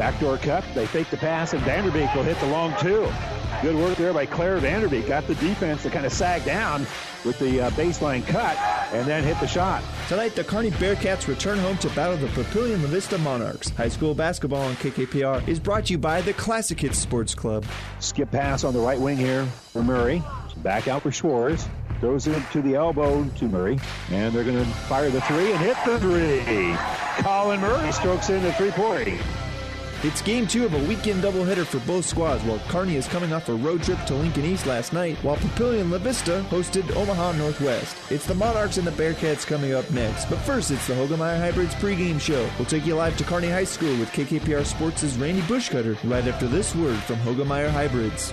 Backdoor cut. They fake the pass, and Vanderbeek will hit the long two. Good work there by Claire Vanderbeek. Got the defense to kind of sag down with the uh, baseline cut and then hit the shot. Tonight, the Kearney Bearcats return home to battle the Papillion La Vista Monarchs. High school basketball on KKPR is brought to you by the Classic Hits Sports Club. Skip pass on the right wing here for Murray. Back out for Schwartz. Throws it to the elbow to Murray. And they're going to fire the three and hit the three. Colin Murray strokes in the three-point. It's game two of a weekend doubleheader for both squads while Kearney is coming off a road trip to Lincoln East last night while Papillion La Vista hosted Omaha Northwest. It's the Monarchs and the Bearcats coming up next, but first it's the Hoegemeyer Hybrids pregame show. We'll take you live to Kearney High School with KKPR Sports' Randy Bushcutter right after this word from Hoegemeyer Hybrids.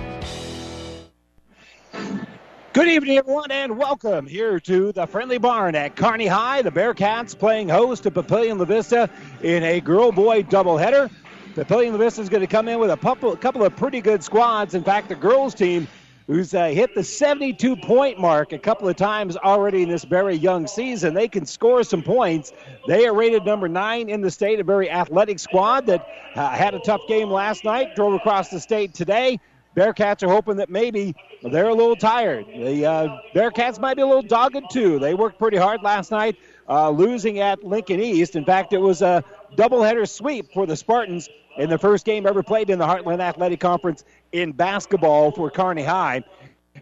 Good evening, everyone, and welcome here to the Friendly Barn at Kearney High. The Bearcats playing host to Papillion La Vista in a girl-boy doubleheader. Papillion La Vista is going to come in with a couple, of pretty good squads. In fact, the girls team, who's uh, hit the 72-point mark a couple of times already in this very young season, they can score some points. They are rated number nine in the state, a very athletic squad that uh, had a tough game last night, drove across the state today. Bearcats are hoping that maybe they're a little tired. The uh, Bearcats might be a little dogged too. They worked pretty hard last night, uh, losing at Lincoln East. In fact, it was a doubleheader sweep for the Spartans in the first game ever played in the Heartland Athletic Conference in basketball for Kearney High.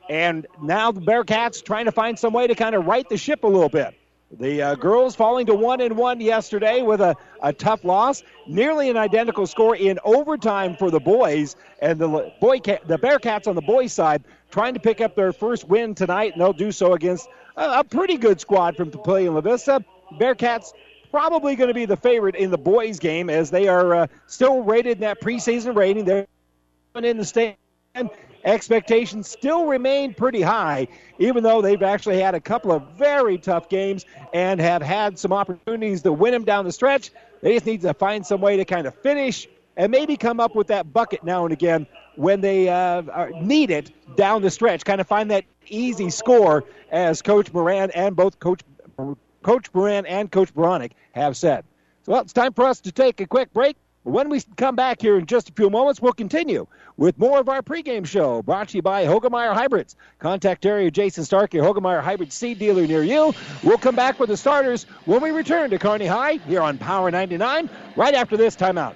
And now the Bearcats trying to find some way to kind of right the ship a little bit. The uh, girls falling to one and one yesterday with a, a tough loss. Nearly an identical score in overtime for the boys, and the boy the Bearcats on the boys' side trying to pick up their first win tonight, and they'll do so against a, a pretty good squad from Papillion La Vista. Bearcats probably going to be the favorite in the boys' game as they are uh, still rated in that preseason rating. They're in the stand expectations still remain pretty high, even though they've actually had a couple of very tough games and have had some opportunities to win them down the stretch. They just need to find some way to kind of finish and maybe come up with that bucket now and again when they uh, need it down the stretch. Kind of find that easy score, as Coach Moran and both Coach Coach Moran and Coach Beranek have said. So, well, it's time for us to take a quick break. When we come back here in just a few moments, we'll continue with more of our pregame show brought to you by Hoegemeyer Hybrids. Contact area Jason Stark, your Hoegemeyer Hybrid seed dealer near you. We'll come back with the starters when we return to Kearney High here on Power 99 right after this timeout.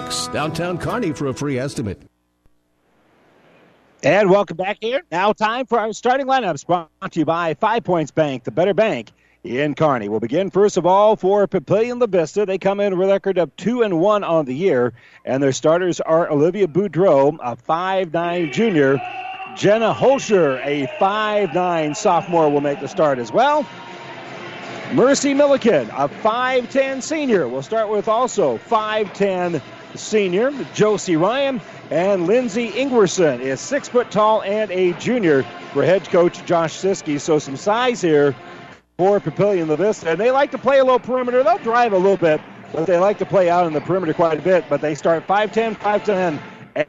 bricks, downtown Kearney for a free estimate. And welcome back here. Now, time for our starting lineups brought to you by Five Points Bank, the better bank in Kearney. We'll begin first of all for Papillion La Vista. They come in with a record of two and one on the year, and their starters are Olivia Boudreau, a five-nine junior. Jenna Holscher, a five-nine sophomore, will make the start as well. Mercy Milliken, a 5'10 senior. We'll start with also 5'10 senior Josie Ryan. And Lindsay Ingwerson is six foot tall and a junior for head coach Josh Siskey. So some size here for Papillion La Vista. And they like to play a little perimeter. They'll drive a little bit, but they like to play out in the perimeter quite a bit. But they start 5'10, 5'10,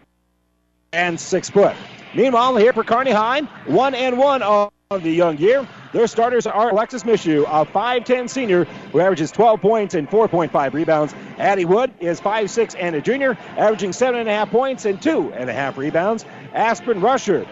and 6 foot. Meanwhile, here for Kearney High, 1 and 1 on the young year. Their starters are Alexis Mishu, a 5'10 senior who averages 12 points and 4.5 rebounds. Addie Wood is 5'6 and a junior, averaging 7.5 points and 2.5 rebounds. Aspen Rusher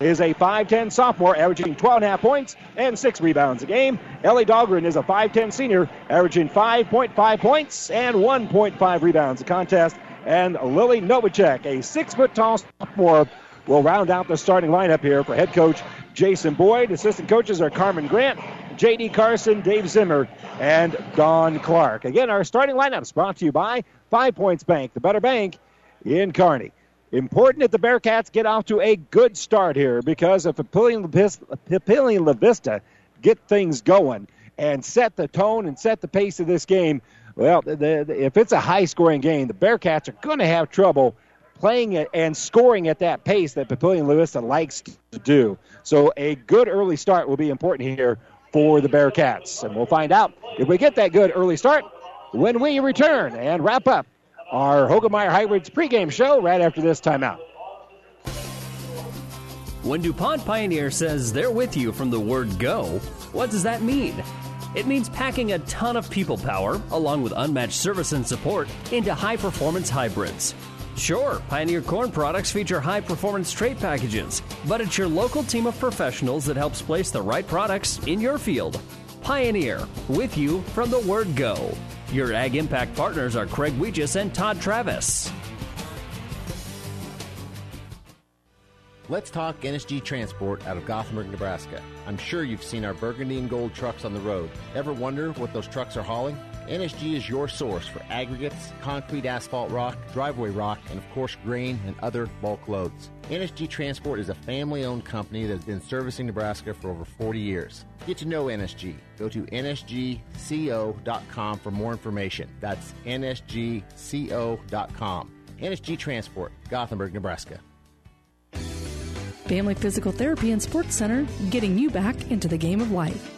is a 5'10 sophomore, averaging 12.5 points and 6 rebounds a game. Ellie Dahlgren is a 5'10 senior, averaging 5.5 points and 1.5 rebounds a contest. And Lily Novacek, a 6 foot tall sophomore, will round out the starting lineup here for head coach Jason Boyd. Assistant coaches are Carmen Grant, J.D. Carson, Dave Zimmer, and Don Clark. Again, our starting lineup is brought to you by Five Points Bank, the better bank in Kearney. Important that the Bearcats get off to a good start here because if Papillion La Vista get things going and set the tone and set the pace of this game, well, the, the, if it's a high scoring game, the Bearcats are going to have trouble playing it and scoring at that pace that Papillion La likes to do. So a good early start will be important here for the Bearcats. And we'll find out if we get that good early start when we return and wrap up our Hoegemeyer Hybrids pregame show right after this timeout. When DuPont Pioneer says they're with you from the word go, what does that mean? It means packing a ton of people power, along with unmatched service and support, into high performance hybrids. Sure, Pioneer Corn products feature high performance trait packages, but it's your local team of professionals that helps place the right products in your field. Pioneer, with you from the word go. Your Ag Impact partners are Craig Weegis and Todd Travis. Let's talk NSG Transport out of Gothenburg, Nebraska. I'm sure you've seen our burgundy and gold trucks on the road. Ever wonder what those trucks are hauling? NSG is your source for aggregates, concrete asphalt rock, driveway rock, and of course grain and other bulk loads. NSG Transport is a family owned company that has been servicing Nebraska for over 40 years. Get to know NSG. Go to nsgco.com for more information. That's nsgco.com. NSG Transport, Gothenburg, Nebraska. Family Physical Therapy and Sports Center, getting you back into the game of life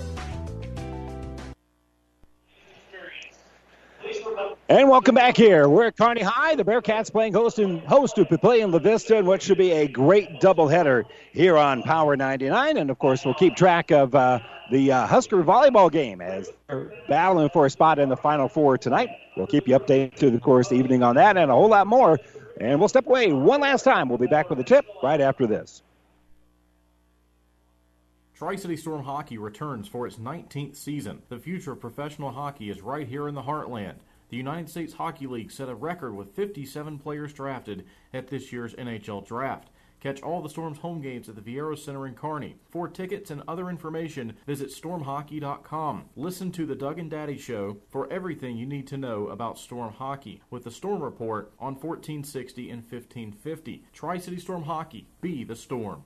And welcome back here. We're at Kearney High. The Bearcats playing host, and host to Papillion La Vista and what should be a great doubleheader here on Power 99. And of course, we'll keep track of uh, the uh, Husker volleyball game as they're battling for a spot in the Final Four tonight. We'll keep you updated through the course of the evening on that and a whole lot more. And we'll step away one last time. We'll be back with a tip right after this. Tri City Storm Hockey returns for its 19th season. The future of professional hockey is right here in the heartland. The United States Hockey League set a record with 57 players drafted at this year's NHL Draft. Catch all the Storm's home games at the Viaero Center in Kearney. For tickets and other information, visit stormhockey.com. Listen to the Doug and Daddy Show for everything you need to know about Storm hockey with the Storm Report on 1460 and 1550. Tri City Storm Hockey, be the Storm.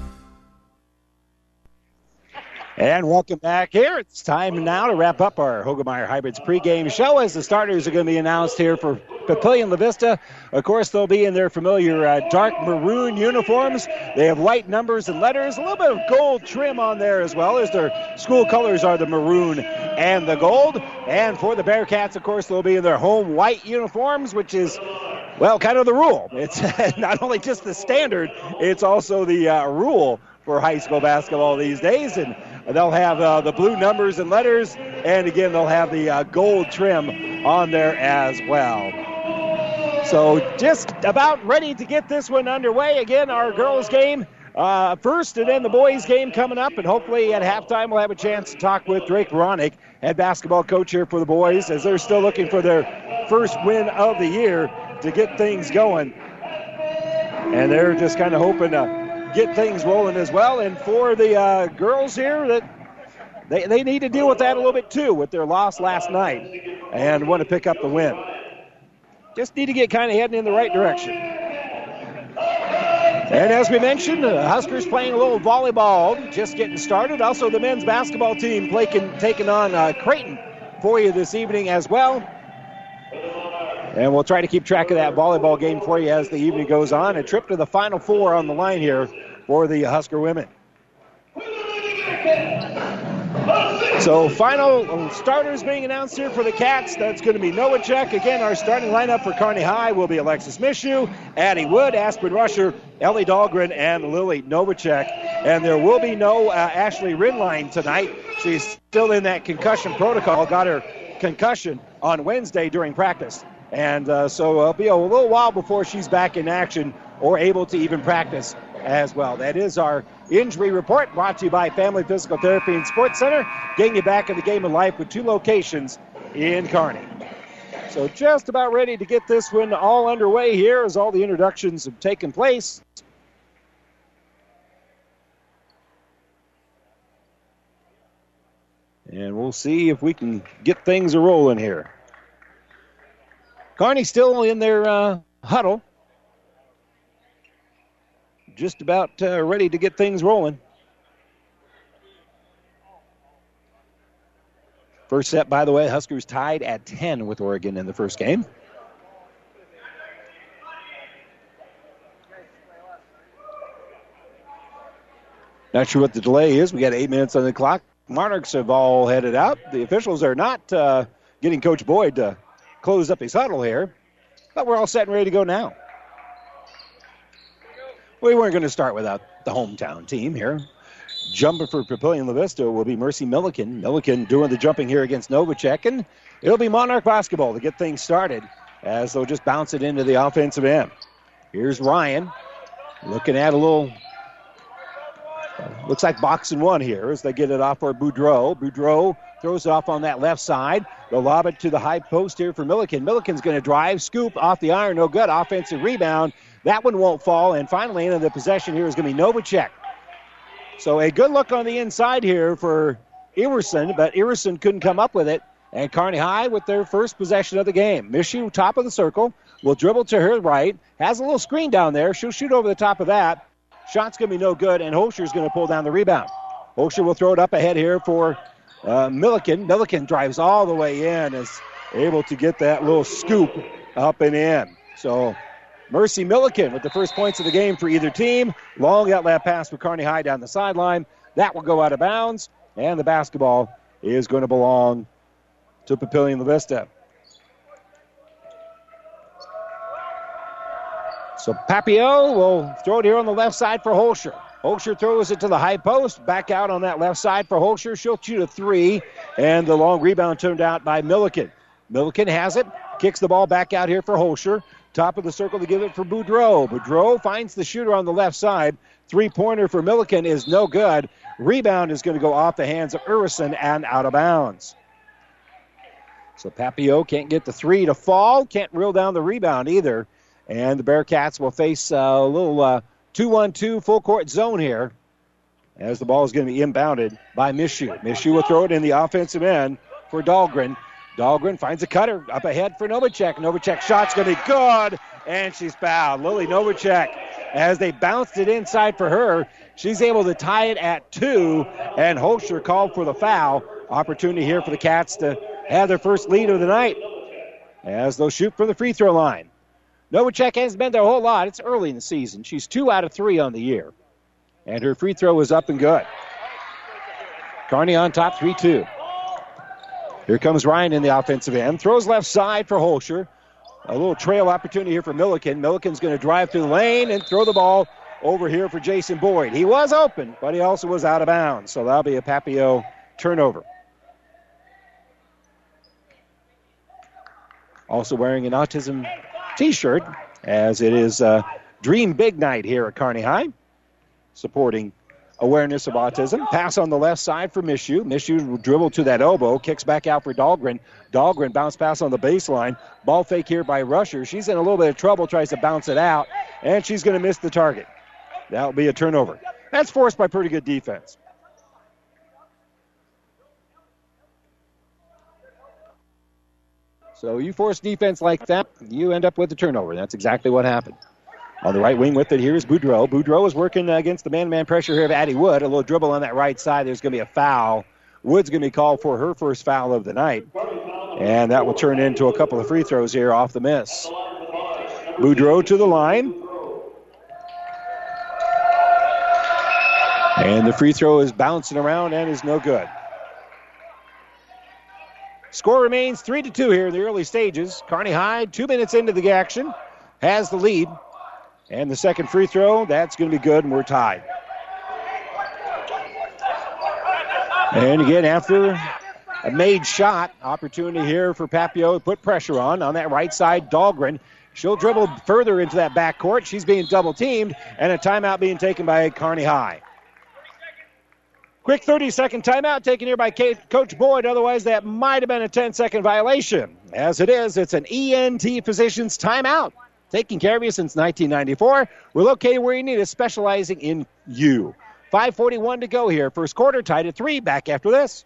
And welcome back here. It's time now to wrap up our Hoegemeyer Hybrids pregame show as the starters are going to be announced here for Papillion La Vista. Of course, they'll be in their familiar uh, dark maroon uniforms. They have white numbers and letters, a little bit of gold trim on there as well, as their school colors are the maroon and the gold. And for the Bearcats, of course, they'll be in their home white uniforms, which is well, kind of the rule. It's not only just the standard, it's also the uh, rule for high school basketball these days. And they'll have uh, the blue numbers and letters, and again, they'll have the uh, gold trim on there as well. So just about ready to get this one underway. Again, our girls' game uh, first, and then the boys' game coming up. And hopefully at halftime, we'll have a chance to talk with Drake Ronick, head basketball coach here for the boys, as they're still looking for their first win of the year to get things going. And they're just kind of hoping to get things rolling as well. And for the uh, girls here, that they, they need to deal with that a little bit too with their loss last night and want to pick up the win. Just need to get kind of heading in the right direction. And as we mentioned, the Huskers playing a little volleyball, just getting started. Also, the men's basketball team playing, taking on uh, Creighton for you this evening as well. And we'll try to keep track of that volleyball game for you as the evening goes on. A trip to the Final Four on the line here for the Husker women. So final starters being announced here for the Cats. That's going to be Novacek. Again, our starting lineup for Kearney High will be Alexis Mishu, Addie Wood, Aspen Rusher, Ellie Dahlgren, and Lily Novacek. And there will be no uh, Ashley Rinline tonight. She's still in that concussion protocol. Got her concussion on Wednesday during practice. And uh, so it'll be a little while before she's back in action or able to even practice as well. That is our injury report brought to you by Family Physical Therapy and Sports Center, getting you back in the game of life with two locations in Kearney. So just about ready to get this one all underway here as all the introductions have taken place. And we'll see if we can get things a rolling here. Kearney still in their uh, huddle just about uh, ready to get things rolling. First set, by the way, Huskers tied at 10 with Oregon in the first game. Not sure what the delay is. We got eight minutes on the clock. Monarchs have all headed out. The officials are not uh, getting Coach Boyd to close up his huddle here, but we're all set and ready to go now we weren't going to start without the hometown team here. Jumping for Papillion La Vista will be Mercy Milliken. Milliken doing the jumping here against Novacek, and it'll be Monarch basketball to get things started as they'll just bounce it into the offensive end. Here's Ryan looking at a little, looks like box and one here as they get it off for Boudreau. Boudreau throws it off on that left side. They'll lob it to the high post here for Milliken. Milliken's going to drive, scoop off the iron, no good. Offensive rebound that one won't fall. And finally, into the possession here is going to be Novacek. So a good look on the inside here for Iverson, but Iverson couldn't come up with it. And Kearney High with their first possession of the game. Mishu, top of the circle, will dribble to her right. Has a little screen down there. She'll shoot over the top of that. Shot's going to be no good, and Holscher's going to pull down the rebound. Holscher will throw it up ahead here for uh, Milliken. Milliken drives all the way in, is able to get that little scoop up and in. So Mercy Milliken with the first points of the game for either team. Long outlet pass for Kearney High down the sideline. That will go out of bounds, and the basketball is going to belong to Papillion La Vista. So Papio will throw it here on the left side for Holscher. Holscher throws it to the high post. Back out on that left side for Holscher. She'll shoot a three, and the long rebound turned out by Milliken. Milliken has it, kicks the ball back out here for Holscher. Top of the circle to give it for Boudreau. Boudreau finds the shooter on the left side. Three pointer for Milliken is no good. Rebound is going to go off the hands of Urison and out of bounds. So Papio can't get the three to fall, can't reel down the rebound either. And the Bearcats will face a little uh, 2 1 2 full court zone here as the ball is going to be inbounded by Mishu. Mishu will throw it in the offensive end for Dahlgren. Dahlgren finds a cutter up ahead for Novacek. Novacek shot's going to be good, and she's fouled. Lily Novacek, as they bounced it inside for her, she's able to tie it at two, and Holscher called for the foul. Opportunity here for the Cats to have their first lead of the night as they'll shoot from the free throw line. Novacek hasn't been there a whole lot. It's early in the season. She's two out of three on the year. And her free throw is up and good. Kearney on top 3 2. Here comes Ryan in the offensive end. Throws left side for Holscher. A little trail opportunity here for Milliken. Milliken's going to drive through the lane and throw the ball over here for Jason Boyd. He was open, but he also was out of bounds. So that'll be a Papio turnover. Also wearing an autism t shirt, as it is uh, Dream Big Night here at Kearney High, supporting awareness of autism. Pass on the left side for Mishu. Mishu dribble to that elbow, kicks back out for Dahlgren. Dahlgren bounce pass on the baseline. Ball fake here by Rusher. She's in a little bit of trouble, tries to bounce it out, and she's going to miss the target. That'll be a turnover. That's forced by pretty good defense. So you force defense like that, you end up with a turnover. That's exactly what happened. On the right wing with it here is Boudreau. Boudreau is working against the man-man pressure here of Addie Wood. A little dribble on that right side. There's going to be a foul. Wood's going to be called for her first foul of the night. And that will turn into a couple of free throws here off the miss. Boudreau to the line. And the free throw is bouncing around and is no good. Score remains 3 to 2 here in the early stages. Kearney High, two minutes into the action, has the lead. And the second free throw, that's going to be good, and we're tied. And again, after a made shot, opportunity here for Papio to put pressure on. On that right side, Dahlgren. She'll dribble further into that backcourt. She's being double teamed, and a timeout being taken by Kearney High. Quick 30 second timeout taken here by Coach Boyd. Otherwise, that might have been a 10 second violation. As it is, it's an ENT Physicians timeout. Taking care of you since 1994. We're located where you need us, specializing in you. 541 to go here. First quarter tied at three. Back after this.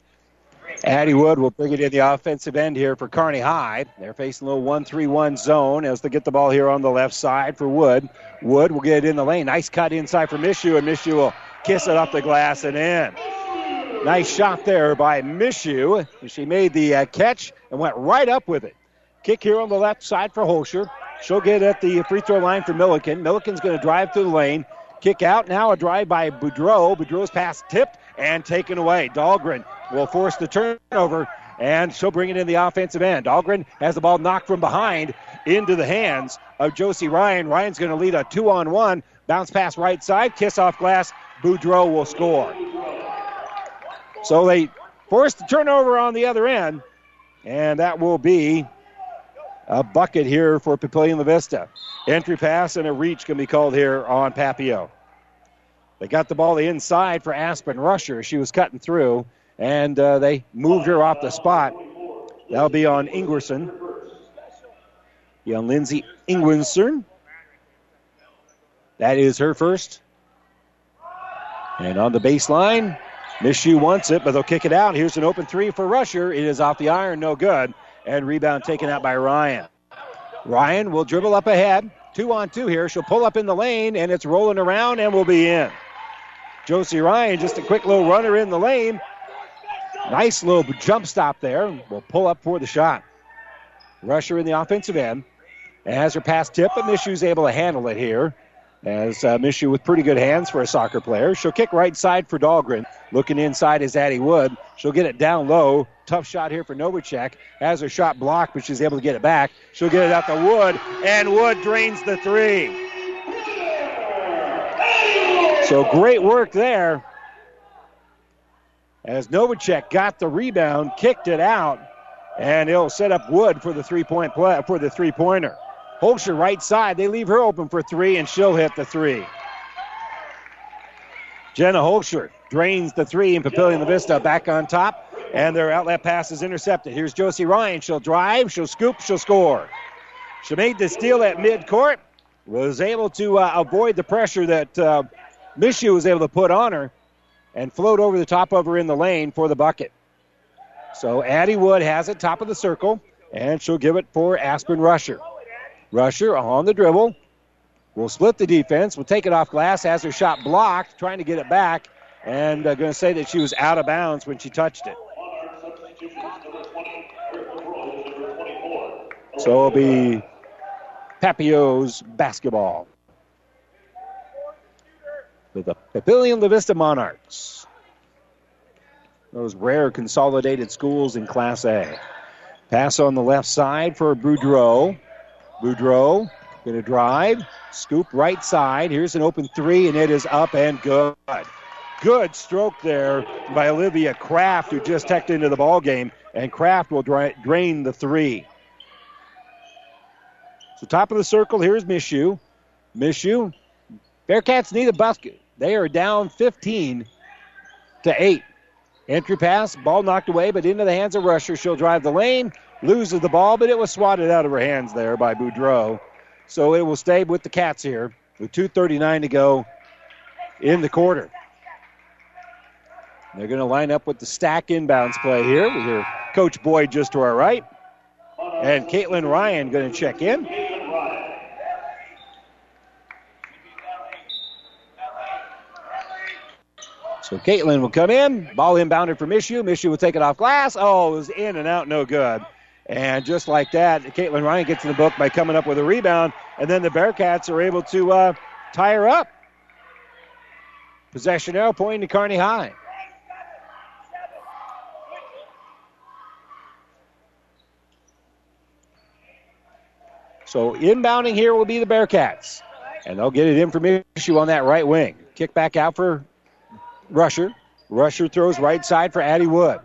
Addie Wood will bring it in the offensive end here for Kearney High. They're facing a little 1 3 1 zone as they get the ball here on the left side for Wood. Wood will get it in the lane. Nice cut inside for Mishu, and Mishu will kiss it off the glass and in. Nice shot there by Mishu. She made the uh, catch and went right up with it. Kick here on the left side for Holscher. She'll get at the free throw line for Milliken. Milliken's going to drive through the lane. Kick out. Now a drive by Boudreau. Boudreau's pass tipped and taken away. Dahlgren will force the turnover, and she'll bring it in the offensive end. Dahlgren has the ball knocked from behind into the hands of Josie Ryan. Ryan's going to lead a two on one. Bounce pass right side. Kiss off glass. Boudreau will score. So they force the turnover on the other end, and that will be a bucket here for Papillion La Vista. Entry pass and a reach can be called here on Papio. They got the ball inside for Aspen Rusher. She was cutting through, and uh, they moved her off the spot. That'll be on Ingwerson. On Lindsay Ingwerson. That is her first. And on the baseline, Mishu wants it, but they'll kick it out. Here's an open three for Rusher. It is off the iron, no good. And rebound taken out by Ryan. Ryan will dribble up ahead. Two on two here. She'll pull up in the lane, and it's rolling around and will be in. Josie Ryan, just a quick little runner in the lane. Nice little jump stop there. Will pull up for the shot. Rusher in the offensive end. Has her pass tip, but Mishu's able to handle it here. As uh, Mishu with pretty good hands for a soccer player. She'll kick right side for Dahlgren. Looking inside is Addie Wood. She'll get it down low. Tough shot here for Novacek. Has her shot blocked, but she's able to get it back. She'll get it out to Wood, and Wood drains the three. So great work there. As Novacek got the rebound, kicked it out, and it'll set up Wood for the three-point play for the three-pointer. Holscher right side. They leave her open for three, and she'll hit the three. Jenna Holscher drains the three, and Papillion La Vista back on top, and their outlet pass is intercepted. Here's Josie Ryan. She'll drive, she'll scoop, she'll score. She made the steal at midcourt, was able to uh, avoid the pressure that uh, Mishu was able to put on her, and float over the top of her in the lane for the bucket. So Addie Wood has it top of the circle, and she'll give it for Aspen Rusher. Rusher on the dribble. Will split the defense. Will take it off glass. Has her shot blocked. Trying to get it back. And uh, going to say that she was out of bounds when she touched it. So it'll be Papio's basketball. With the Papillion La Vista Monarchs. Those rare consolidated schools in Class A. Pass on the left side for Boudreau. Boudreau going to drive, scoop right side. Here's an open three, and it is up and good. Good stroke there by Olivia Kraft, who just teched into the ball game, and Kraft will dra- drain the three. So top of the circle, here's Mishu. Mishu. Bearcats need a basket. They are down 15 to 8. Entry pass, ball knocked away, but into the hands of Rusher. She'll drive the lane, loses the ball, but it was swatted out of her hands there by Boudreau. So it will stay with the Cats here with 2.39 to go in the quarter. They're going to line up with the stack inbounds play here. We hear Coach Boyd just to our right. And Caitlin Ryan going to check in. So Caitlin will come in. Ball inbounded for Mishu. Mishu will take it off glass. Oh, it was in and out, no good. And just like that, Caitlin Ryan gets in the book by coming up with a rebound. And then the Bearcats are able to uh, tie her up. Possession arrow pointing to Kearney High. So inbounding here will be the Bearcats. And they'll get it in from issue on that right wing. Kick back out for Rusher. Rusher throws right side for Addie Wood.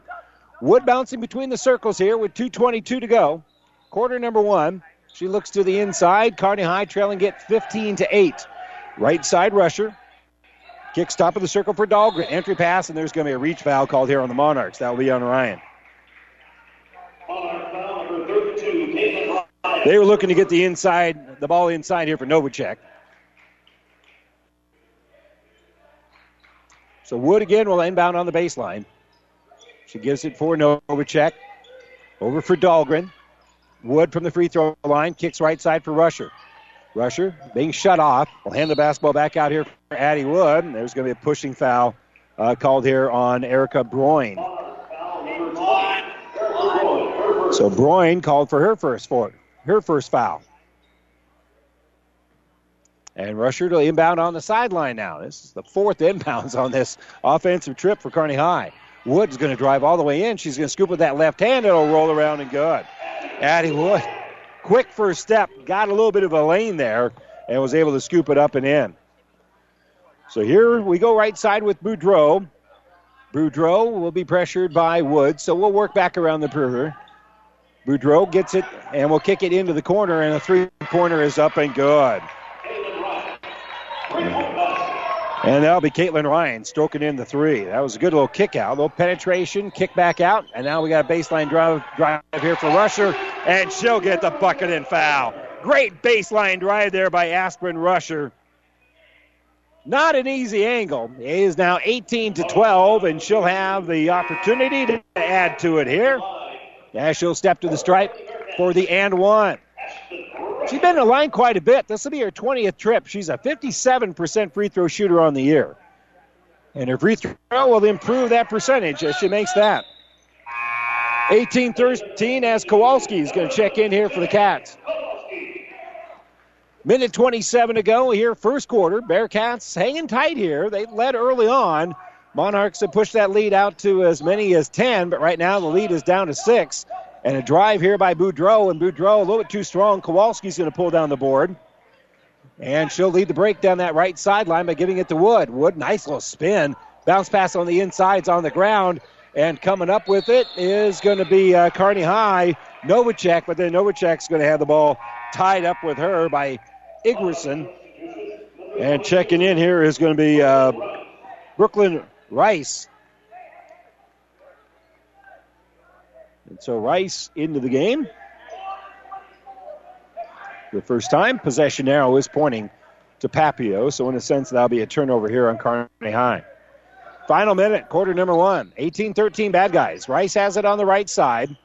Wood bouncing between the circles here with 2.22 to go. Quarter number one. She looks to the inside. Kearney High trailing it 15 to 8. Right side Rusher. Kicks top of the circle for Dahlgren. Entry pass, and there's going to be a reach foul called here on the Monarchs. That will be on Ryan. They were looking to get the inside, the ball inside here for Novacek. So Wood again will inbound on the baseline. She gives it for Novacek. Over for Dahlgren. Wood from the free throw line kicks right side for Rusher. Rusher being shut off. Will hand the basketball back out here for Addie Wood. And there's going to be a pushing foul uh, called here on Erica Broyne. So Broyne called for her first for her first foul. And Rusher to inbound on the sideline now. This is the fourth inbounds on this offensive trip for Kearney High. Wood's going to drive all the way in. She's going to scoop with that left hand. It'll roll around and good. Addie Wood, quick first step, got a little bit of a lane there, and was able to scoop it up and in. So here we go right side with Boudreau. Boudreau will be pressured by Wood, so we'll work back around the perimeter. Boudreau gets it and will kick it into the corner, and a three pointer is up and good. And that'll be Caitlin Ryan stroking in the three. That was a good little kick out, little penetration, kick back out, and now we got a baseline drive drive here for Rusher, and she'll get the bucket and foul. Great baseline drive there by Aspen Rusher. Not an easy angle. It is now 18 to 12, and she'll have the opportunity to add to it here. She'll step to the stripe for the and one. She's been in the line quite a bit. This will be her 20th trip. She's a 57% free throw shooter on the year. And her free throw will improve that percentage as she makes that. 18 13 as Kowalski is going to check in here for the Cats. Minute 27 to go here, first quarter. Bearcats hanging tight here. They led early on. Monarchs have pushed that lead out to as many as 10, but right now the lead is down to six. And a drive here by Boudreau, and Boudreau a little bit too strong. Kowalski's going to pull down the board. And she'll lead the break down that right sideline by giving it to Wood. Wood, nice little spin. Bounce pass on the insides on the ground. And coming up with it is going to be uh, Kearney High, Novacek, but then Novacek's going to have the ball tied up with her by Igwerson. And checking in here is going to be uh, Brooklyn Rice. And so Rice into the game. The first time, possession arrow is pointing to Papio. So, in a sense, that'll be a turnover here on Kearney High. Final minute, quarter number one. 18 13 bad guys. Rice has it on the right side.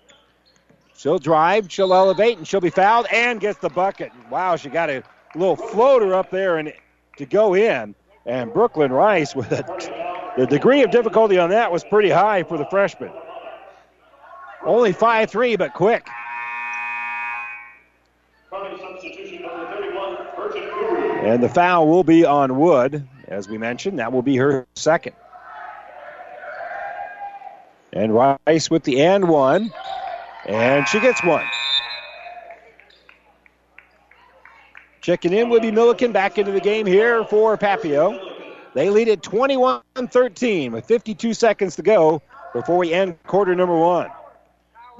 She'll drive, she'll elevate, and she'll be fouled and gets the bucket. Wow, she got a little floater up there and to go in. And Brooklyn Rice, with a, the degree of difficulty on that, was pretty high for the freshman. Only 5 3, but quick. And the foul will be on Wood, as we mentioned. That will be her second. And Rice with the and one. And she gets one. Checking in will be Milliken back into the game here for Papio. They lead at 21 13 with 52 seconds to go before we end quarter number one.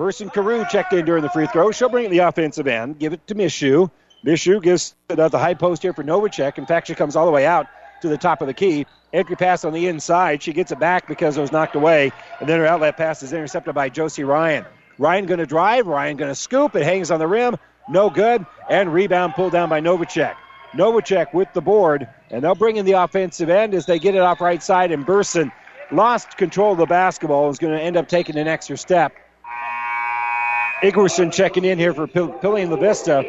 Burson Carew checked in during the free throw. She'll bring it the offensive end, give it to Mishu. Mishu gives it at the high post here for Novacek. In fact, she comes all the way out to the top of the key. Entry pass on the inside. She gets it back because it was knocked away. And then her outlet pass is intercepted by Josie Ryan. Ryan going to drive. Ryan going to scoop. It hangs on the rim. No good. And rebound pulled down by Novacek. Novacek with the board. And they'll bring in the offensive end as they get it off right side. And Burson lost control of the basketball and is going to end up taking an extra step. Igwerson checking in here for Papillion La Vista.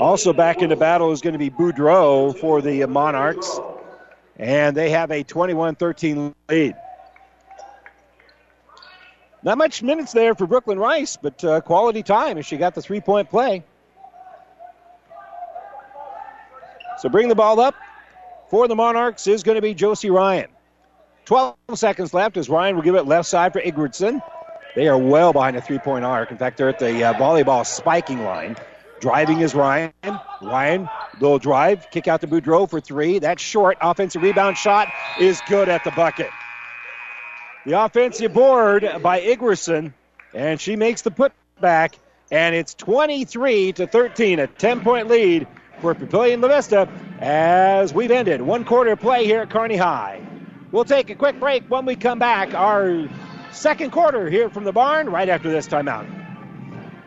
Also back in the battle is going to be Boudreau for the Monarchs. And they have a 21 13 lead. Not much minutes there for Brooklyn Rice, but uh, quality time as she got the three point play. So bring the ball up for the Monarchs is going to be Josie Ryan. 12 seconds left as Ryan will give it left side for Igwardson. They are well behind the three point arc. In fact, they're at the uh, volleyball spiking line. Driving is Ryan. Ryan, little drive, kick out to Boudreau for three. That's short. Offensive rebound shot is good at the bucket. The offensive board by Igwerson, and she makes the putback, and it's 23 to 13, a 10 point lead for Papillion La Vista as we've ended one quarter play here at Kearney High. We'll take a quick break when we come back. Our second quarter here from the barn right after this timeout.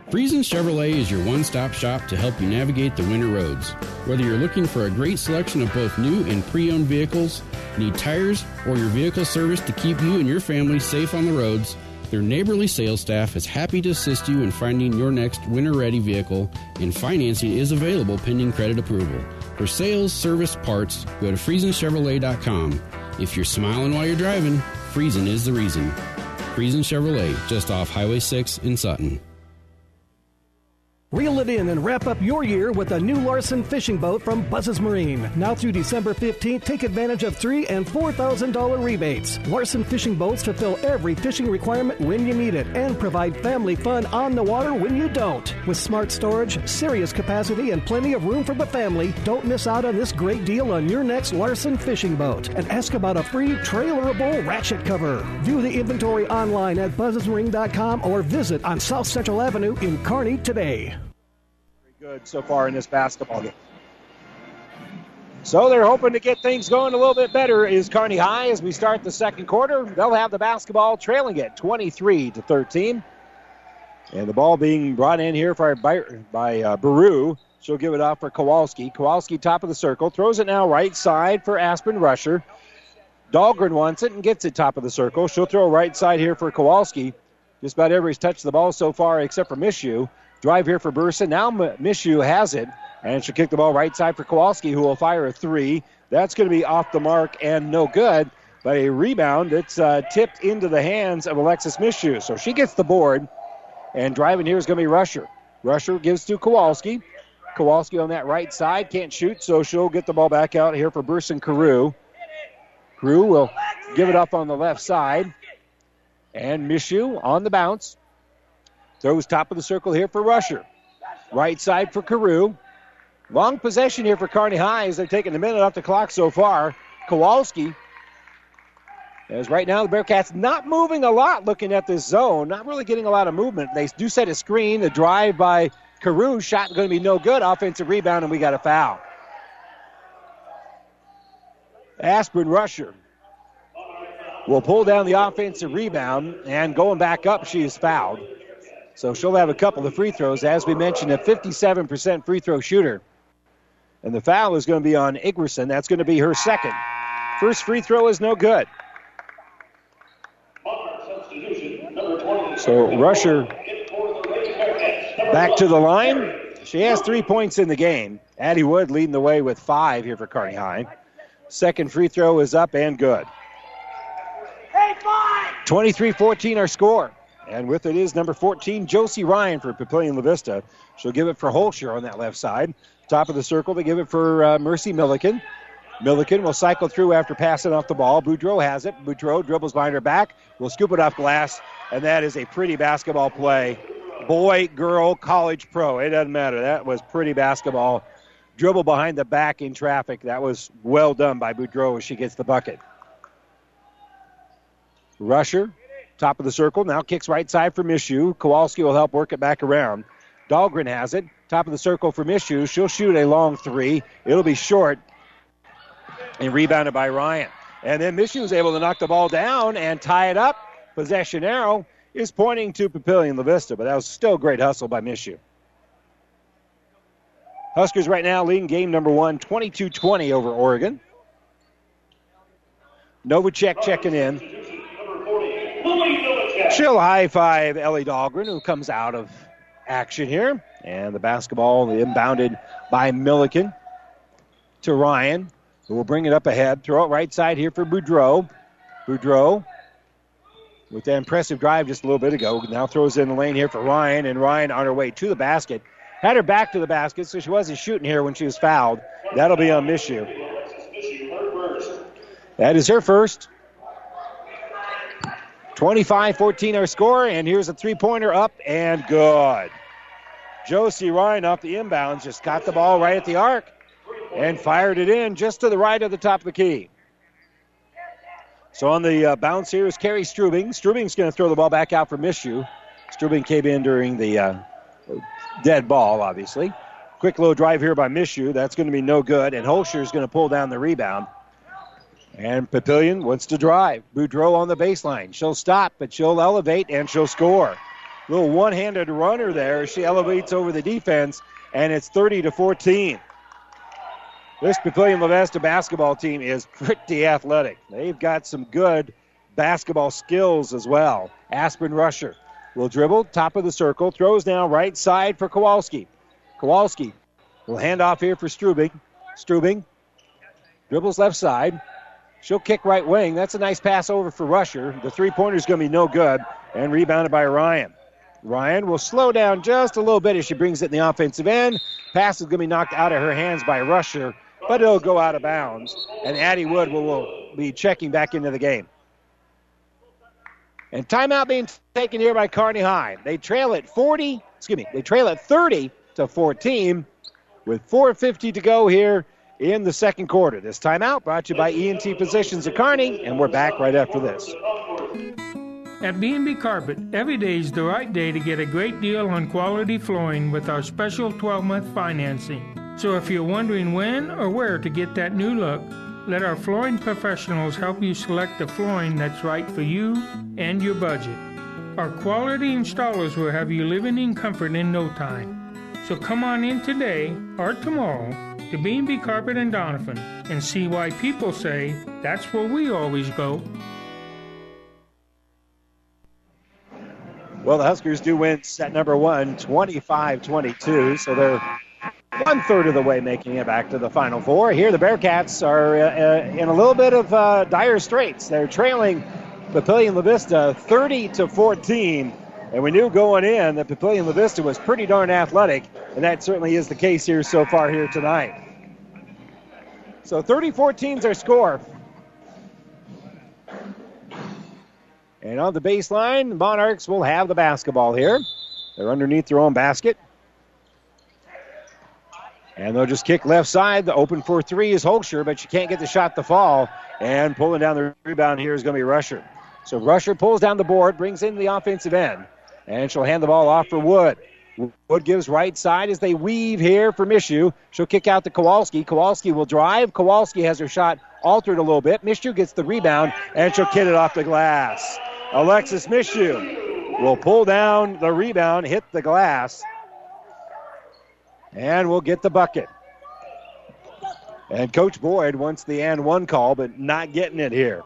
Friesen Chevrolet is your one stop shop to help you navigate the winter roads. Whether you're looking for a great selection of both new and pre owned vehicles, need tires, or your vehicle service to keep you and your family safe on the roads, their neighborly sales staff is happy to assist you in finding your next winter ready vehicle, and financing is available pending credit approval. For sales, service, parts, go to FriesenChevrolet.com. If you're smiling while you're driving, Friesen is the reason. Friesen Chevrolet, just off Highway 6 in Sutton. Reel it in and wrap up your year with a new Larson fishing boat from Buzzes Marine. Now through December 15th, take advantage of three and four thousand dollar rebates. Larson fishing boats fulfill every fishing requirement when you need it and provide family fun on the water when you don't. With smart storage, serious capacity, and plenty of room for the family, don't miss out on this great deal on your next Larson fishing boat. And ask about a free trailerable ratchet cover. View the inventory online at buzzesmarine.com or visit on South Central Avenue in Kearney today good so far in this basketball game. So they're hoping to get things going a little bit better. Is Kearney High as we start the second quarter? They'll have the basketball trailing it 23 to 13. And the ball being brought in here for, by, by uh, Baru. She'll give it off for Kowalski. Kowalski, top of the circle, throws it now right side for Aspen Rusher. Dahlgren wants it and gets it top of the circle. She'll throw right side here for Kowalski. Just about everybody's touched the ball so far except for Mishu. Drive here for Burson. Now Mishu has it, and she'll kick the ball right side for Kowalski, who will fire a three. That's going to be off the mark and no good. But a rebound that's uh, tipped into the hands of Alexis Mishu. So she gets the board, and driving here is going to be Rusher. Rusher gives to Kowalski. Kowalski on that right side can't shoot, so she'll get the ball back out here for Burson Carew. Carew will give it up on the left side. And Mishu on the bounce. Throws top of the circle here for Rusher. Right side for Carew. Long possession here for Kearney High as they're taking a minute off the clock so far. Kowalski, as right now the Bearcats not moving a lot looking at this zone, not really getting a lot of movement. They do set a screen, the drive by Carew, shot going to be no good. Offensive rebound, and we got a foul. Aspen Rusher will pull down the offensive rebound, and going back up, she is fouled. So she'll have a couple of free throws. As we mentioned, a 57% free throw shooter. And the foul is going to be on Ingwerson. That's going to be her second. First free throw is no good. So Rusher back to the line. She has three points in the game. Addie Wood leading the way with five here for Kearney High. Second free throw is up and good. 23 14 our score. And with it is number 14, Josie Ryan for Papillion La Vista. She'll give it for Holscher on that left side. Top of the circle, they give it for uh, Mercy Milliken. Milliken will cycle through after passing off the ball. Boudreau has it. Boudreau dribbles behind her back. Will scoop it off glass. And that is a pretty basketball play. Boy, girl, college, pro. It doesn't matter. That was pretty basketball. Dribble behind the back in traffic. That was well done by Boudreau as she gets the bucket. Rusher, top of the circle, now kicks right side for Mishu. Kowalski will help work it back around. Dahlgren has it. Top of the circle for Mishu. She'll shoot a long three. It'll be short and rebounded by Ryan. And then Mishu is able to knock the ball down and tie it up. Possession arrow is pointing to Papillion La Vista, but that was still great hustle by Mishu. Huskers right now leading game number one, 22 20 over Oregon. Novacek checking in. She'll high five Ellie Dahlgren, who comes out of action here. And the basketball inbounded by Milliken to Ryan, who will bring it up ahead. Throw it right side here for Boudreau. Boudreau with that impressive drive just a little bit ago. Now throws in the lane here for Ryan, and Ryan on her way to the basket. Had her back to the basket, so she wasn't shooting here when she was fouled. That'll be on Mishu. That is her first. 25 14 our score, and here's a three pointer up and good. Josie Ryan off the inbounds just got the ball right at the arc and fired it in just to the right of the top of the key. So on the uh, bounce here is Carrie Strubing. Strubing's going to throw the ball back out for Mishu. Strubing came in during the uh, dead ball, obviously. Quick low drive here by Mishu. That's going to be no good, and Holscher is going to pull down the rebound. And Papillion wants to drive. Boudreau on the baseline. She'll stop, but she'll elevate and she'll score. Little one-handed runner there. She elevates over the defense, and it's 30 to 14. This Papillion La Vista basketball team is pretty athletic. They've got some good basketball skills as well. Aspen Rusher will dribble, top of the circle, throws now right side for Kowalski. Kowalski will hand off here for Strubing. Strubing dribbles left side. She'll kick right wing. That's a nice pass over for Rusher. The three pointer is going to be no good and rebounded by Ryan. Ryan will slow down just a little bit as she brings it in the offensive end. Pass is going to be knocked out of her hands by Rusher, but it'll go out of bounds. And Addie Wood will, will be checking back into the game. And timeout being taken here by Kearney High. They trail at 40, excuse me, they trail at 30 to 14 with 4.50 to go here in the second quarter. This timeout brought to you by ENT Physicians at Kearney, and we're back right after this. At B&B Carpet, every day is the right day to get a great deal on quality flooring with our special 12-month financing. So if you're wondering when or where to get that new look, let our flooring professionals help you select the flooring that's right for you and your budget. Our quality installers will have you living in comfort in no time. So come on in today or tomorrow to B&B Carpet and Donovan and see why people say that's where we always go. Well, the Huskers do win set number one, 25 22. So they're one third of the way making it back to the Final Four. Here, the Bearcats are uh, uh, in a little bit of uh, dire straits. They're trailing Papillion La Vista 30 to 14. And we knew going in that Papillion La Vista was pretty darn athletic. And that certainly is the case here so far here tonight. So 30-14 is our score. And on the baseline, the Monarchs will have the basketball here. They're underneath their own basket. And they'll just kick left side. The open for three is Holscher, but she can't get the shot to fall. And pulling down the rebound here is going to be Rusher. So Rusher pulls down the board, brings in the offensive end, and she'll hand the ball off for Wood. Wood gives right side as they weave here for Mishu. She'll kick out to Kowalski. Kowalski will drive. Kowalski has her shot altered a little bit. Mishu gets the rebound, and she'll get it off the glass. Alexis Mishu will pull down the rebound, hit the glass, and we'll get the bucket. And Coach Boyd wants the and one call, but not getting it here.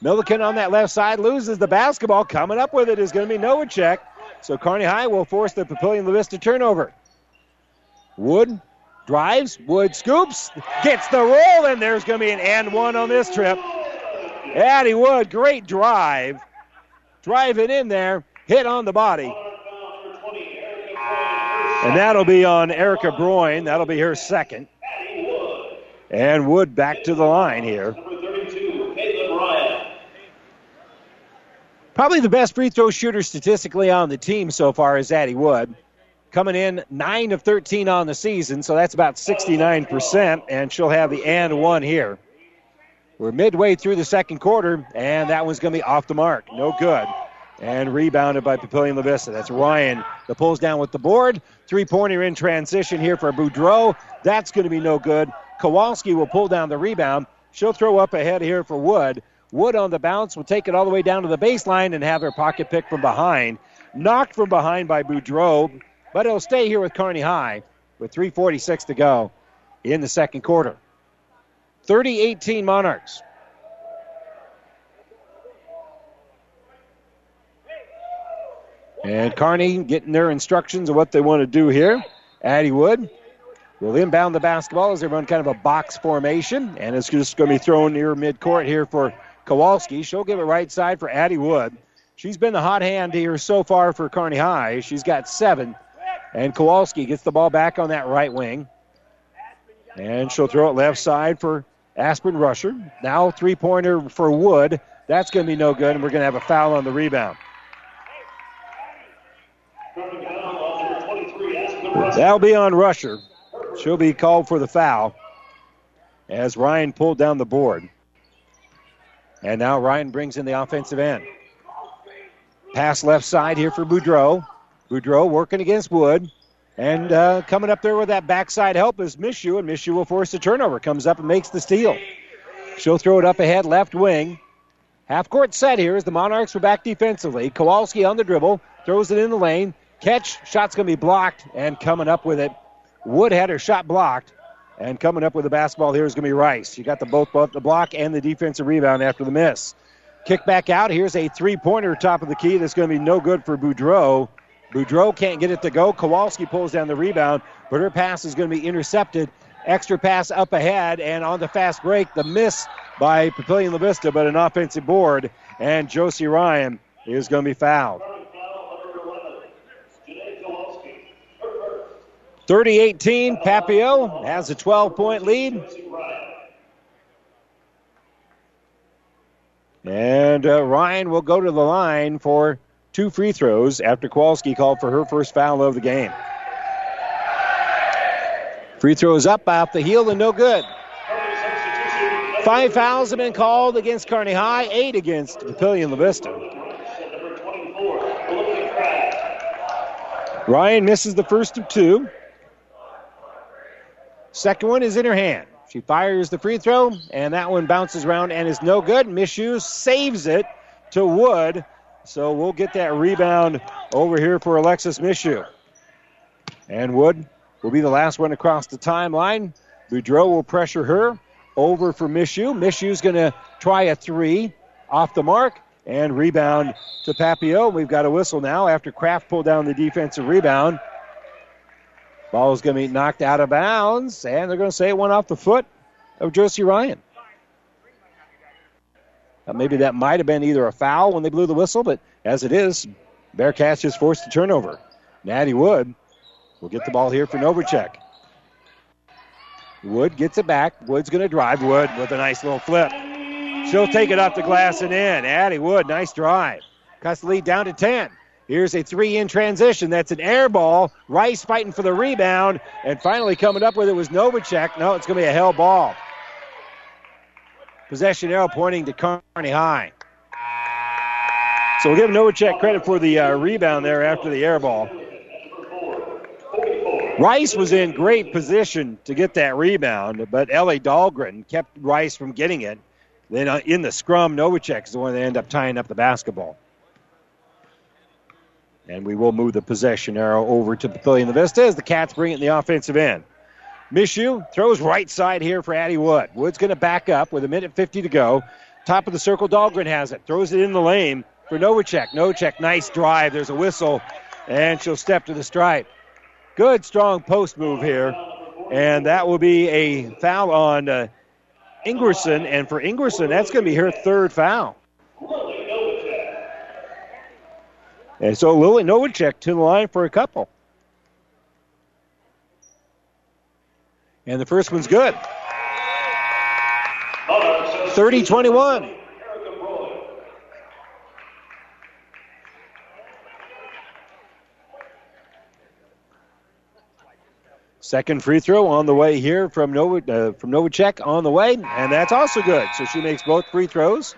Milliken on that left side loses the basketball. Coming up with it is going to be Novacek. So Kearney High will force the Papillion La Vista turnover. Wood drives. Wood scoops. Gets the roll, and there's going to be an and one on this trip. Addie Wood, great drive. Drive it in there. Hit on the body. And that'll be on Erica Broin. That'll be her second. And Wood back to the line here. Probably the best free throw shooter statistically on the team so far is Addie Wood. Coming in 9 of 13 on the season, so that's about 69%, and she'll have the and one here. We're midway through the second quarter, and that one's going to be off the mark. No good. And rebounded by Papillion La Vista. That's Ryan that pulls down with the board. Three pointer in transition here for Boudreau. That's going to be no good. Kowalski will pull down the rebound. She'll throw up ahead here for Wood. Wood on the bounce will take it all the way down to the baseline and have her pocket pick from behind. Knocked from behind by Boudreau, but it'll stay here with Kearney High with 3.46 to go in the second quarter. 30 18 Monarchs. And Kearney getting their instructions of what they want to do here. Addie Wood will inbound the basketball as they run kind of a box formation, and it's just going to be thrown near midcourt here for Kowalski. She'll give it right side for Addie Wood. She's been the hot hand here so far for Kearney High. She's got seven, and Kowalski gets the ball back on that right wing. And she'll throw it left side for Aspen Rusher. Now three pointer for Wood. That's going to be no good, and we're going to have a foul on the rebound. That'll be on Rusher. She'll be called for the foul as Ryan pulled down the board. And now Ryan brings in the offensive end. Pass left side here for Boudreau. Boudreau working against Wood. And uh, coming up there with that backside help is Mishu, and Mishu will force the turnover. Comes up and makes the steal. She'll throw it up ahead, left wing. Half court set here as the Monarchs are back defensively. Kowalski on the dribble, throws it in the lane. Catch, shot's going to be blocked, and coming up with it. Wood had her shot blocked, and coming up with the basketball here is going to be Rice. You got the both, both the block and the defensive rebound after the miss. Kick back out. Here's a three pointer top of the key that's going to be no good for Boudreau. Boudreau can't get it to go. Kowalski pulls down the rebound, but her pass is going to be intercepted. Extra pass up ahead, and on the fast break, the miss by Papillion La Vista, but an offensive board, and Josie Ryan is going to be fouled. 30 18, Papio has a 12 point lead. And uh, Ryan will go to the line for two free throws after Kowalski called for her first foul of the game. Free throws up off the heel and no good. Five fouls have been called against Kearney High, eight against Papillion La Vista. Ryan misses the first of two. Second one is in her hand. She fires the free throw, and that one bounces around and is no good. Mishu saves it to Wood. So we'll get that rebound over here for Alexis Mishu. And Wood will be the last one across the timeline. Boudreau will pressure her over for Mishu. Mishu's going to try a three off the mark and rebound to Papio. We've got a whistle now after Kraft pulled down the defensive rebound. Ball is going to be knocked out of bounds, and they're going to say it went off the foot of Josie Ryan. Now, maybe that might have been either a foul when they blew the whistle, but as it is, Bearcats just forced the turnover. Natty Wood We'll get the ball here for Novacek. Wood gets it back. Wood's going to drive. Wood with a nice little flip. She'll take it up the glass and in. Addie Wood, nice drive. Cuts the lead down to 10. Here's a three in transition. That's an air ball. Rice fighting for the rebound. And finally coming up with it was Novacek. No, it's going to be a hell ball. Possession arrow pointing to Kearney High. So we'll give Novacek credit for the uh, rebound there after the air ball. Rice was in great position to get that rebound, but Ellie Dahlgren kept Rice from getting it. Then uh, in the scrum, Novacek is the one that ended up tying up the basketball. And we will move the possession arrow over to Papillion La Vista as the Cats bring it in the offensive end. Mishu throws right side here for Addie Wood. Wood's going to back up with a minute 50 to go. Top of the circle, Dahlgren has it. Throws it in the lane for Novacek. Novacek, nice drive. There's a whistle, and she'll step to the stripe. Good, strong post move here. And that will be a foul on uh, Ingwerson. And for Ingwerson, that's going to be her third foul. And so Lily Novacek to the line for a couple. And the first one's good. 30 21. Second free throw on the way here from Nova, uh, from Novacek on the way, and that's also good. So she makes both free throws.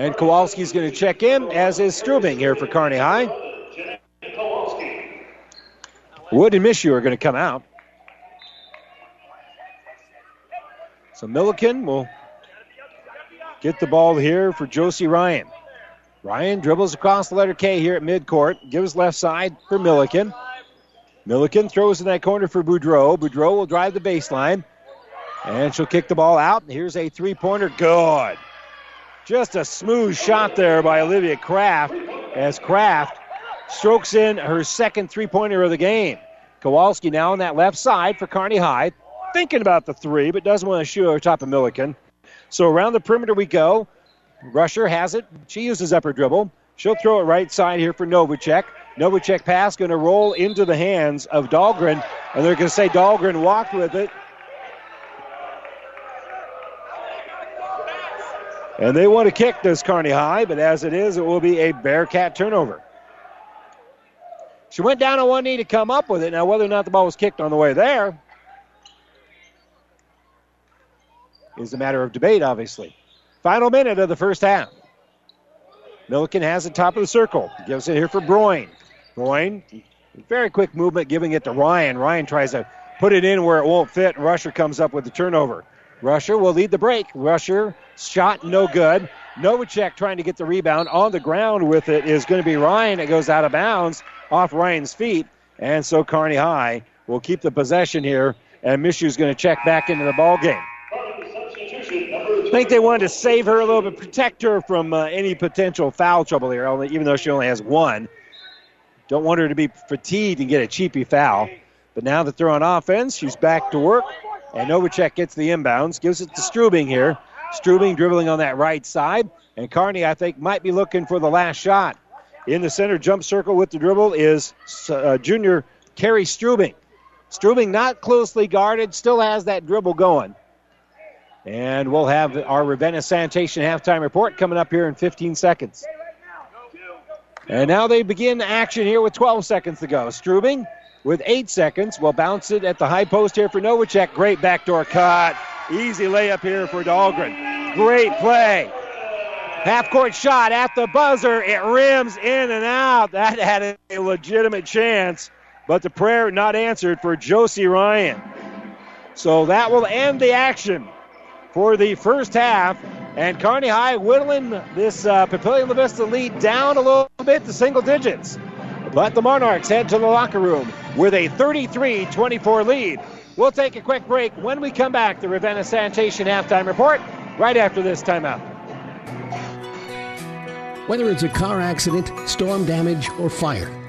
And Kowalski's going to check in, as is Strubing here for Kearney High. Wood and Mishu are going to come out. So Milliken will get the ball here for Josie Ryan. Ryan dribbles across the letter K here at midcourt, gives left side for Milliken. Milliken throws in that corner for Boudreau. Boudreau will drive the baseline. And she'll kick the ball out. Here's a three pointer. Good. Just a smooth shot there by Olivia Kraft as Kraft strokes in her second three pointer of the game. Kowalski now on that left side for Kearney High. Thinking about the three, but doesn't want to shoot over top of Milliken. So around the perimeter we go. Rusher has it. She uses up her dribble. She'll throw it right side here for Novacek. Novacek pass going to roll into the hands of Dahlgren, and they're going to say Dahlgren walked with it. And they want to kick this Kearney High, but as it is, it will be a Bearcat turnover. She went down on one knee to come up with it. Now, whether or not the ball was kicked on the way there is a matter of debate, obviously. Final minute of the first half. Milliken has it top of the circle. Gives it here for Broyne. Broyne, very quick movement, giving it to Ryan. Ryan tries to put it in where it won't fit, Rusher comes up with the turnover. Rusher will lead the break. Rusher shot no good. Novacek trying to get the rebound on the ground with it is going to be Ryan. It goes out of bounds off Ryan's feet, and so Kearney High will keep the possession here, and Mishu's going to check back into the ball game. I think they wanted to save her a little bit, protect her from uh, any potential foul trouble here, even though she only has one. Don't want her to be fatigued and get a cheapy foul. But now that they're on offense, she's back to work. And Novacek gets the inbounds, gives it to Strubing here. Strubing dribbling on that right side. And Kearney, I think, might be looking for the last shot. In the center jump circle with the dribble is uh, junior Carrie Strubing. Strubing not closely guarded, still has that dribble going. And we'll have our Ravenna Sanitation halftime report coming up here in 15 seconds. And now they begin action here with 12 seconds to go. Strubing with eight seconds will bounce it at the high post here for Novacek. Great backdoor cut. Easy layup here for Dahlgren. Great play. Half court shot at the buzzer. It rims in and out. That had a legitimate chance, but the prayer not answered for Josie Ryan. So that will end the action for the first half. And Kearney High whittling this uh, Papillion La Vista lead down a little bit to single digits. But the Monarchs head to the locker room with a 33 24 lead. We'll take a quick break. When we come back, the Ravenna Sanitation halftime report right after this timeout. Whether it's a car accident, storm damage, or fire,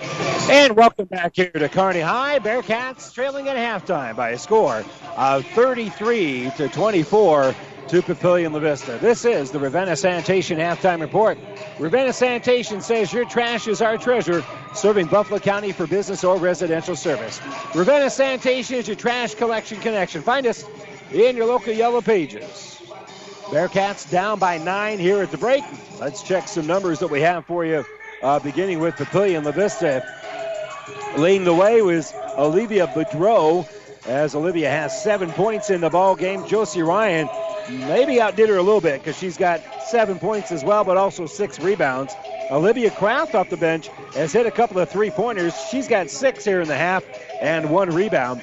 And welcome back here to Kearney High. Bearcats trailing at halftime by a score of 33 to 24 to Papillion La Vista. This is the Ravenna Sanitation halftime report. Ravenna Sanitation says your trash is our treasure, serving Buffalo County for business or residential service. Ravenna Sanitation is your trash collection connection. Find us in your local yellow pages. Bearcats down by nine here at the break. Let's check some numbers that we have for you, uh, beginning with Papillion La Vista. Leading the way was Olivia Boudreau, as Olivia has seven points in the ball game. Josie Ryan maybe outdid her a little bit because she's got seven points as well, but also six rebounds. Olivia Kraft off the bench has hit a couple of three pointers. She's got six here in the half and one rebound.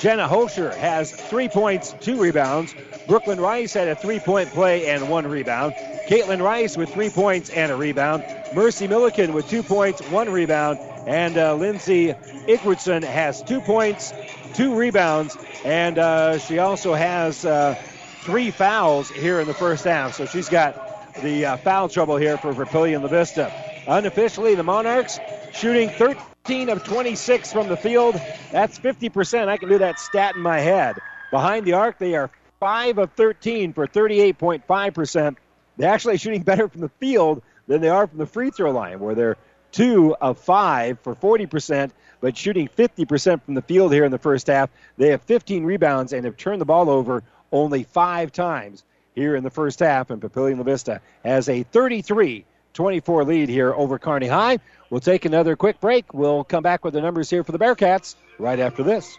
Jenna Holscher has three points, two rebounds. Brooklyn Rice had a three point play and one rebound. Caitlin Rice with three points and a rebound. Mercy Milliken with two points, one rebound. And uh, Lindsay Ingwerson has two points, two rebounds, and uh, she also has uh, three fouls here in the first half. So she's got the uh, foul trouble here for Papillion La Vista. Unofficially, the Monarchs shooting 13 of 26 from the field. That's 50%. I can do that stat in my head. Behind the arc, they are 5 of 13 for 38.5%. They're actually shooting better from the field than they are from the free throw line, where they're 2 of 5 for 40%, but shooting 50% from the field here in the first half. They have 15 rebounds and have turned the ball over only five times here in the first half, and Papillion La Vista has a 33 24 lead here over Kearney High. We'll take another quick break. We'll come back with the numbers here for the Bearcats right after this.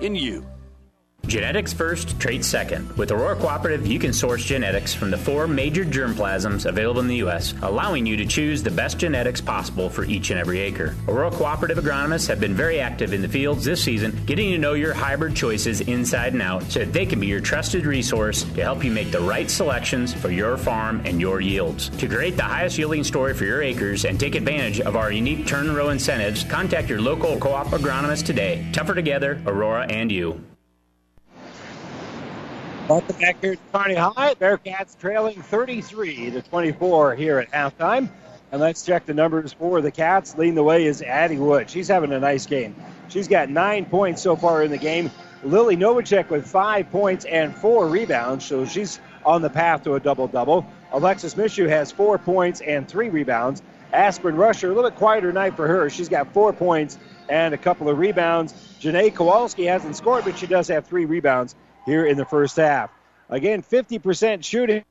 in you. Genetics first, traits second. With Aurora Cooperative, you can source genetics from the four major germplasms available in the U.S., allowing you to choose the best genetics possible for each and every acre. Aurora Cooperative agronomists have been very active in the fields this season, getting to know your hybrid choices inside and out so that they can be your trusted resource to help you make the right selections for your farm and your yields. To create the highest yielding story for your acres and take advantage of our unique turn row incentives, contact your local co-op agronomist today. Tougher together, Aurora and you. Welcome back here to Kearney High. Bearcats trailing 33 to 24 here at halftime. And let's check the numbers for the Cats. Leading the way is Addie Wood. She's having a nice game. She's got nine points so far in the game. Lily Novacek with five points and four rebounds, so she's on the path to a double double. Alexis Mishu has four points and three rebounds. Aspen Rusher, a little bit quieter night for her. She's got four points and a couple of rebounds. Janae Kowalski hasn't scored, but she does have three rebounds here in the first half. Again, 50% shooting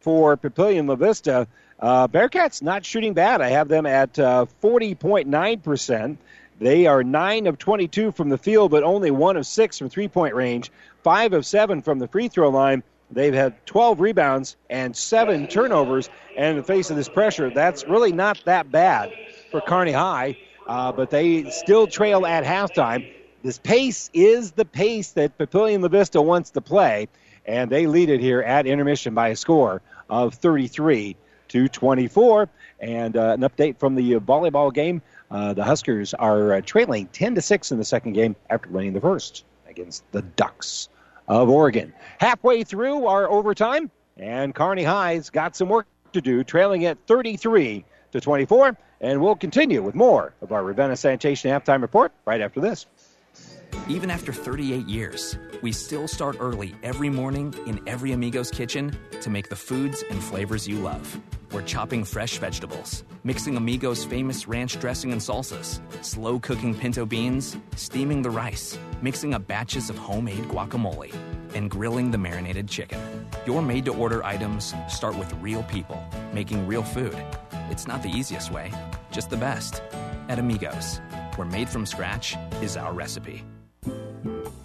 for Papillion La Vista. Uh, Bearcats not shooting bad. I have them at uh, 40.9%. They are 9 of 22 from the field, but only 1 of 6 from three point range, 5 of 7 from the free throw line. They've had 12 rebounds and 7 turnovers. And in the face of this pressure, that's really not that bad for Kearney High, uh, but they still trail at halftime. This pace is the pace that Papillion La Vista wants to play, and they lead it here at intermission by a score of 33 to 24. And uh, an update from the volleyball game uh, the Huskers are uh, trailing 10 to 6 in the second game after winning the first against the Ducks of Oregon. Halfway through our overtime, and Kearney High's got some work to do, trailing at 33 to 24. And we'll continue with more of our Ravenna Sanitation halftime report right after this. Even after 38 years, we still start early every morning in every Amigos kitchen to make the foods and flavors you love. We're chopping fresh vegetables, mixing Amigos' famous ranch dressing and salsas, slow cooking pinto beans, steaming the rice, mixing up batches of homemade guacamole, and grilling the marinated chicken. Your made to order items start with real people making real food. It's not the easiest way, just the best. At Amigos, where made from scratch is our recipe.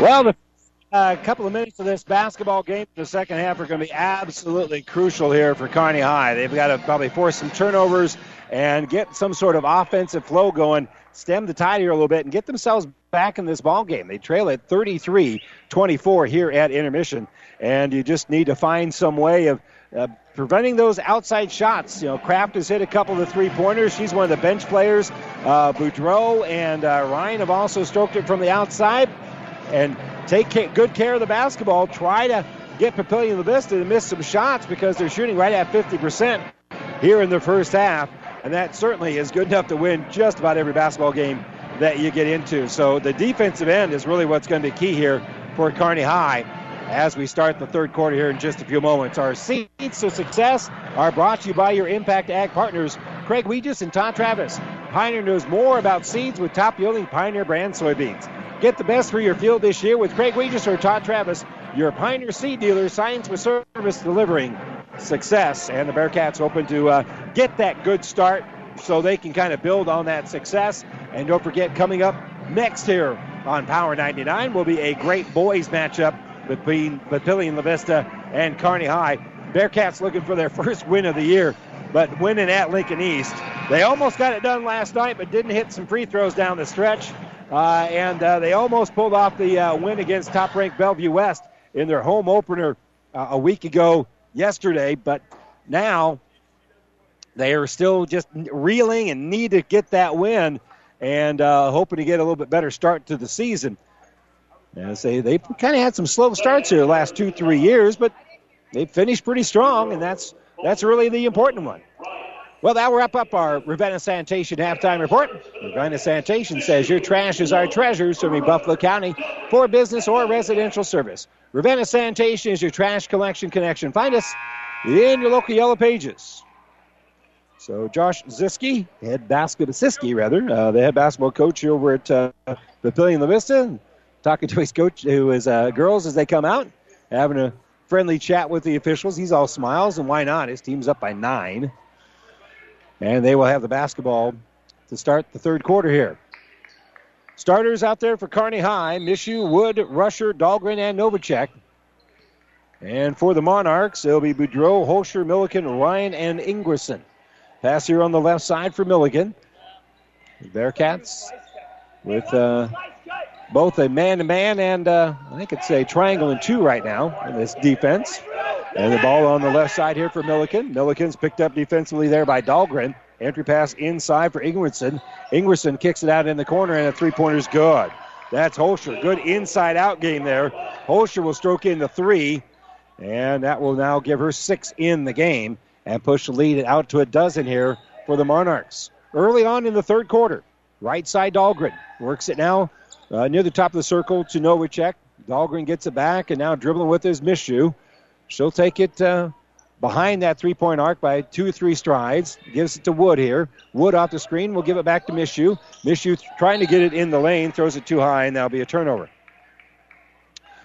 Well, the uh, couple of minutes of this basketball game in the second half are going to be absolutely crucial here for Kearney High. They've got to probably force some turnovers and get some sort of offensive flow going, stem the tide here a little bit, and get themselves back in this ball game. They trail at 33-24 here at intermission, and you just need to find some way of uh, preventing those outside shots. You know, Kraft has hit a couple of the three pointers. She's one of the bench players. Uh, Boudreau and uh, Ryan have also stroked it from the outside and take good care of the basketball. Try to get Papillion La Vista to miss some shots because they're shooting right at 50% here in the first half. And that certainly is good enough to win just about every basketball game that you get into. So the defensive end is really what's going to be key here for Kearney High as we start the third quarter here in just a few moments. Our seeds to success are brought to you by your Impact Ag partners, Craig Weegis and Todd Travis. Pioneer knows more about seeds with top yielding Pioneer brand soybeans. Get the best for your field this year with Craig Weegis or Todd Travis, your Pioneer seed dealer, science with service delivering success. And the Bearcats hoping to uh, get that good start so they can kind of build on that success. And don't forget, coming up next here on Power 99 will be a great boys matchup between Papillion La Vista and Kearney High. Bearcats looking for their first win of the year, but winning at Lincoln East. They almost got it done last night, but didn't hit some free throws down the stretch. Uh, and uh, they almost pulled off the uh, win against top-ranked Bellevue West in their home opener uh, a week ago yesterday. But now they are still just reeling and need to get that win and uh, hoping to get a little bit better start to the season. As they they've kind of had some slow starts here the last two three years, but they've finished pretty strong, and that's that's really the important one. Well, that'll wrap up our Ravenna Sanitation halftime report. Ravenna Sanitation says your trash is our treasure, serving Buffalo County for business or residential service. Ravenna Sanitation is your trash collection connection. Find us in your local yellow pages. So Josh Ziski, head basketball, Siski rather, uh, the head basketball coach over at uh, La Vista, talking to his coach, who is uh, girls as they come out, having a friendly chat with the officials. He's all smiles, and why not? His team's up by nine. And they will have the basketball to start the third quarter here. Starters out there for Kearney High, Mishu, Wood, Rusher, Dahlgren, and Novacek. And for the Monarchs, it'll be Boudreau, Holscher, Milliken, Ryan, and Ingwerson. Pass here on the left side for Milliken. Bearcats with uh, both a man-to-man and uh, I think it's a triangle and two right now in this defense. And the ball on the left side here for Milliken. Milliken's picked up defensively there by Dahlgren. Entry pass inside for Ingwerson. Ingwerson kicks it out in the corner, and a three pointer is good. That's Holscher. Good inside-out game there. Holscher will stroke in the three, and that will now give her six in the game and push the lead out to a dozen here for the Monarchs. Early on in the third quarter, right side Dahlgren works it now uh, near the top of the circle to Novacek. Dahlgren gets it back, and now dribbling with his Mishu. She'll take it uh, behind that three point arc by two or three strides. Gives it to Wood here. Wood off the screen We'll give it back to Mishu. Mishu trying to get it in the lane, throws it too high, and that'll be a turnover.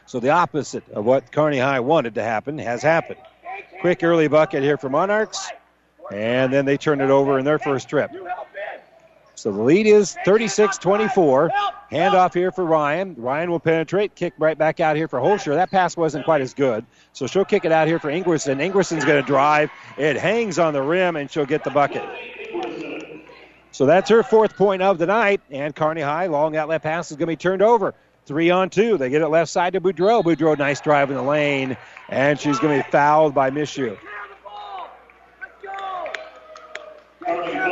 So the opposite of what Kearney High wanted to happen has happened. Quick early bucket here for Monarchs, and then they turn it over in their first trip. So the lead is 36 24. Handoff here for Ryan. Ryan will penetrate, kick right back out here for Holscher. That pass wasn't quite as good. So she'll kick it out here for Ingwerson. Ingwerson's going to drive. It hangs on the rim, and she'll get the bucket. So that's her fourth point of the night. And Kearney High, long outlet pass is going to be turned over. Three on two. They get it left side to Boudreau. Boudreau, nice drive in the lane. And she's going to be fouled by Mishu.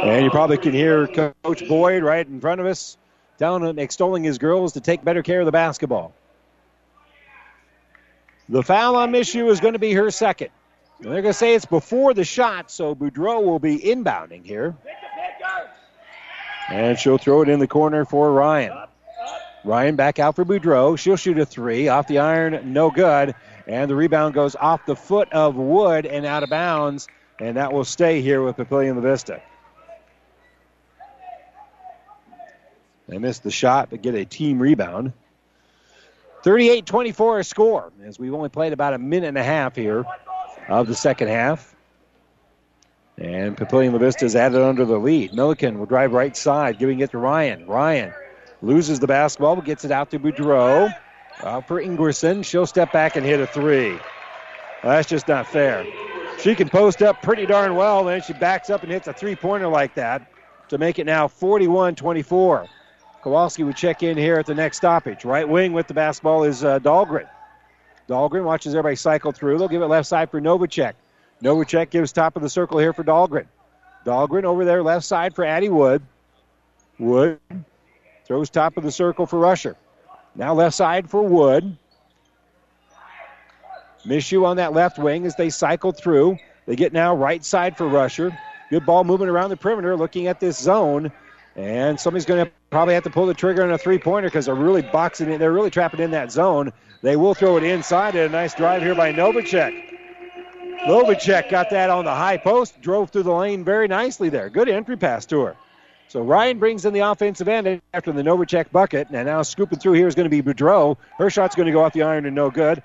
And you probably can hear Coach Boyd right in front of us down and extolling his girls to take better care of the basketball. The foul on Mishu is going to be her second. And they're going to say it's before the shot, so Boudreau will be inbounding here. And she'll throw it in the corner for Ryan. Ryan back out for Boudreau. She'll shoot a three off the iron, no good. And the rebound goes off the foot of Wood and out of bounds. And that will stay here with Papillion La Vista. They missed the shot, but get a team rebound. 38 24 score, as we've only played about a minute and a half here of the second half. And Papillion La Vista is added under the lead. Milliken will drive right side, giving it to Ryan. Ryan loses the basketball, but gets it out to Boudreau. Out for Ingwerson. She'll step back and hit a three. Well, that's just not fair. She can post up pretty darn well, then she backs up and hits a three pointer like that to make it now 41 24. Kowalski would check in here at the next stoppage. Right wing with the basketball is uh, Dahlgren. Dahlgren watches everybody cycle through. They'll give it left side for Novacek. Novacek gives top of the circle here for Dahlgren. Dahlgren over there left side for Addie Wood. Wood throws top of the circle for Rusher. Now left side for Wood. Mishu on that left wing as they cycle through. They get now right side for Rusher. Good ball moving around the perimeter, looking at this zone. And somebody's going to probably have to pull the trigger on a three pointer because they're really boxing it. They're really trapping in that zone. They will throw it inside. And a nice drive here by Novacek. Novacek got that on the high post, drove through the lane very nicely there. Good entry pass to her. So Ryan brings in the offensive end after the Novacek bucket. And now scooping through here is going to be Boudreau. Her shot's going to go off the iron and no good.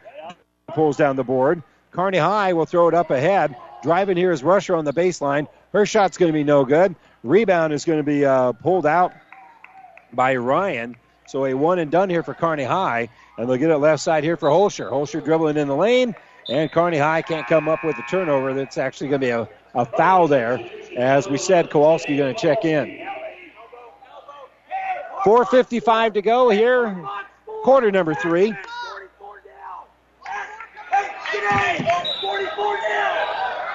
Pulls down the board. Kearney High will throw it up ahead. Driving here is Rusher on the baseline. Her shot's going to be no good. Rebound is going to be uh, pulled out by Ryan. So a one and done here for Kearney High. And they'll get it left side here for Holscher. Holscher dribbling in the lane. And Kearney High can't come up with a turnover. That's actually going to be a, a foul there. As we said, Kowalski going to check in. 4.55 to go here. Quarter number three.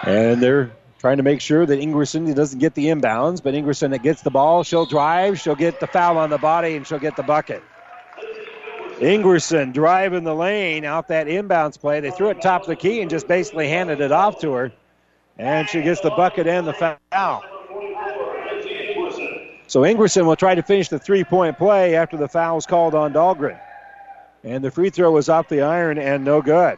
And they're trying to make sure that Ingwerson doesn't get the inbounds, but Ingwerson that gets the ball, she'll drive, she'll get the foul on the body, and she'll get the bucket. Ingwerson driving the lane out that inbounds play. They threw it top of the key and just basically handed it off to her. And she gets the bucket and the foul. So Ingwerson will try to finish the three point play after the foul's called on Dahlgren. And the free throw was off the iron and no good.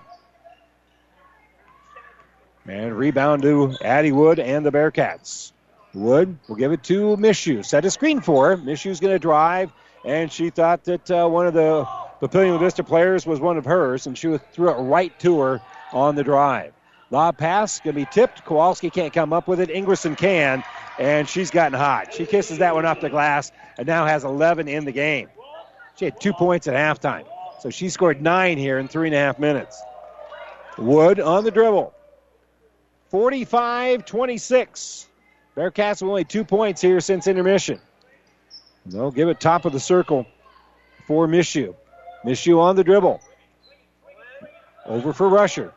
And rebound to Addie Wood and the Bearcats. Wood will give it to Mishu. Set a screen for her. Mishu's going to drive, and she thought that uh, one of the Papillion Vista players was one of hers, and she threw it right to her on the drive. Lob pass going to be tipped. Kowalski can't come up with it. Ingwerson can, and she's gotten hot. She kisses that one off the glass and now has 11 in the game. She had two points at halftime. So she scored nine here in three and a half minutes. Wood on the dribble. 45 26. Bearcats with only two points here since intermission. They'll give it top of the circle for Mishu. Mishu on the dribble. Over for Rusher.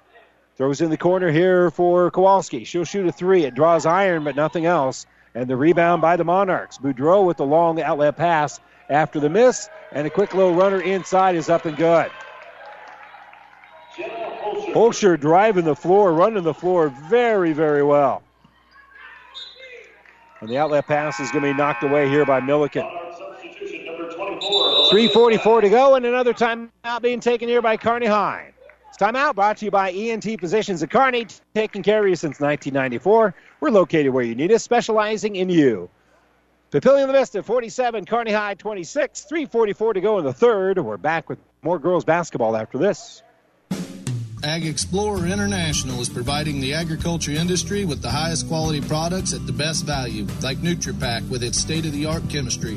Throws in the corner here for Kowalski. She'll shoot a three. It draws iron, but nothing else. And the rebound by the Monarchs. Boudreau with the long outlet pass after the miss. And a quick little runner inside is up and good. Holscher driving the floor, running the floor very, very well. And the outlet pass is going to be knocked away here by Milliken. 3.44 to go, and another timeout being taken here by Kearney High. This timeout brought to you by ENT Physicians at Kearney, taking care of you since 1994. We're located where you need us, specializing in you. Papillion La Vista 47, Kearney High 26, 3.44 to go in the third. We're back with more girls basketball after this. AgXplore International is providing the agriculture industry with the highest quality products at the best value, like NutriPack with its state-of-the-art chemistry.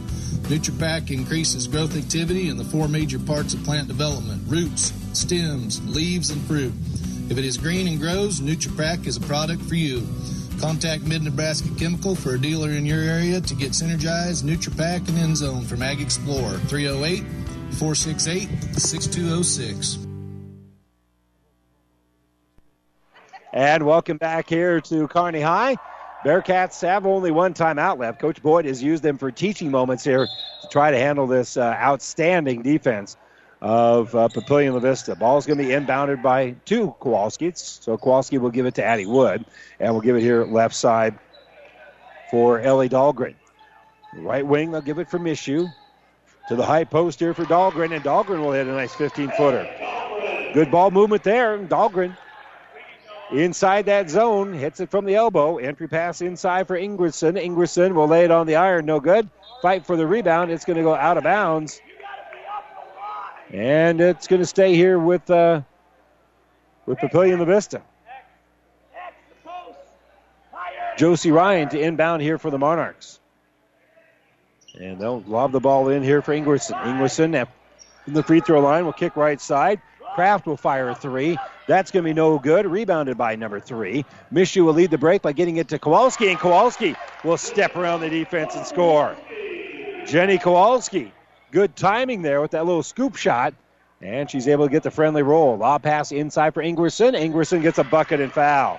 NutriPack increases growth activity in the four major parts of plant development: roots, stems, leaves, and fruit. If it is green and grows, NutriPack is a product for you. Contact Mid Nebraska Chemical for a dealer in your area to get synergized, NutriPack, and Endzone from Ag Explorer 308 468 6206. And welcome back here to Kearney High. Bearcats have only one timeout left. Coach Boyd has used them for teaching moments here to try to handle this uh, outstanding defense of uh, Papillion La Vista. Ball's going to be inbounded by two Kowalskis. So Kowalski will give it to Addie Wood, and we'll give it here left side for Ellie Dahlgren. Right wing, they'll give it for Mishu. To the high post here for Dahlgren, and Dahlgren will hit a nice 15 footer. Good ball movement there. Dahlgren inside that zone, hits it from the elbow. Entry pass inside for Ingwerson. Ingwerson will lay it on the iron, no good. Fight for the rebound. It's going to go out of bounds. And it's going to stay here with uh, with Papillion La Vista. Josie Ryan to inbound here for the Monarchs. And they'll lob the ball in here for Ingwerson. Ingwerson at the free throw line will kick right side. Kraft will fire a three. That's going to be no good. Rebounded by number three. Mishu will lead the break by getting it to Kowalski, and Kowalski will step around the defense and score. Jenny Kowalski, good timing there with that little scoop shot, and she's able to get the friendly roll. Lob pass inside for Ingwerson. Ingwerson gets a bucket and foul.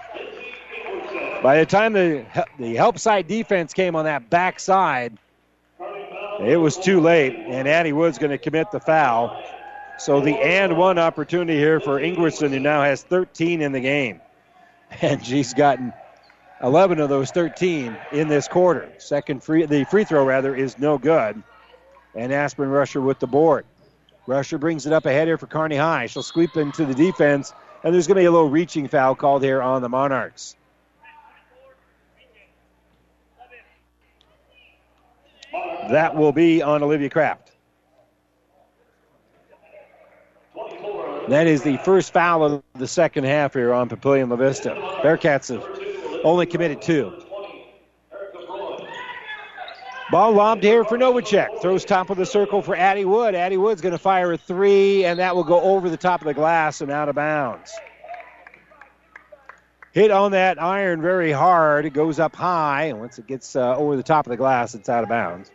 By the time the the help side defense came on that backside, it was too late, and Annie Wood's going to commit the foul. So the and one opportunity here for Ingwerson, who now has 13 in the game. And she's gotten 11 of those 13 in this quarter. Second free, the free throw rather, is no good. And Aspen Rusher with the board. Rusher brings it up ahead here for Kearney High. She'll sweep into the defense, and there's going to be a little reaching foul called here on the Monarchs. That will be on Olivia Kraft. That is the first foul of the second half here on Papillion La Vista. Bearcats have only committed two. Ball lobbed here for Novacek. Throws top of the circle for Addie Wood. Addie Wood's going to fire a three, and that will go over the top of the glass and out of bounds. Hit on that iron very hard. It goes up high, and once it gets uh, over the top of the glass, it's out of bounds.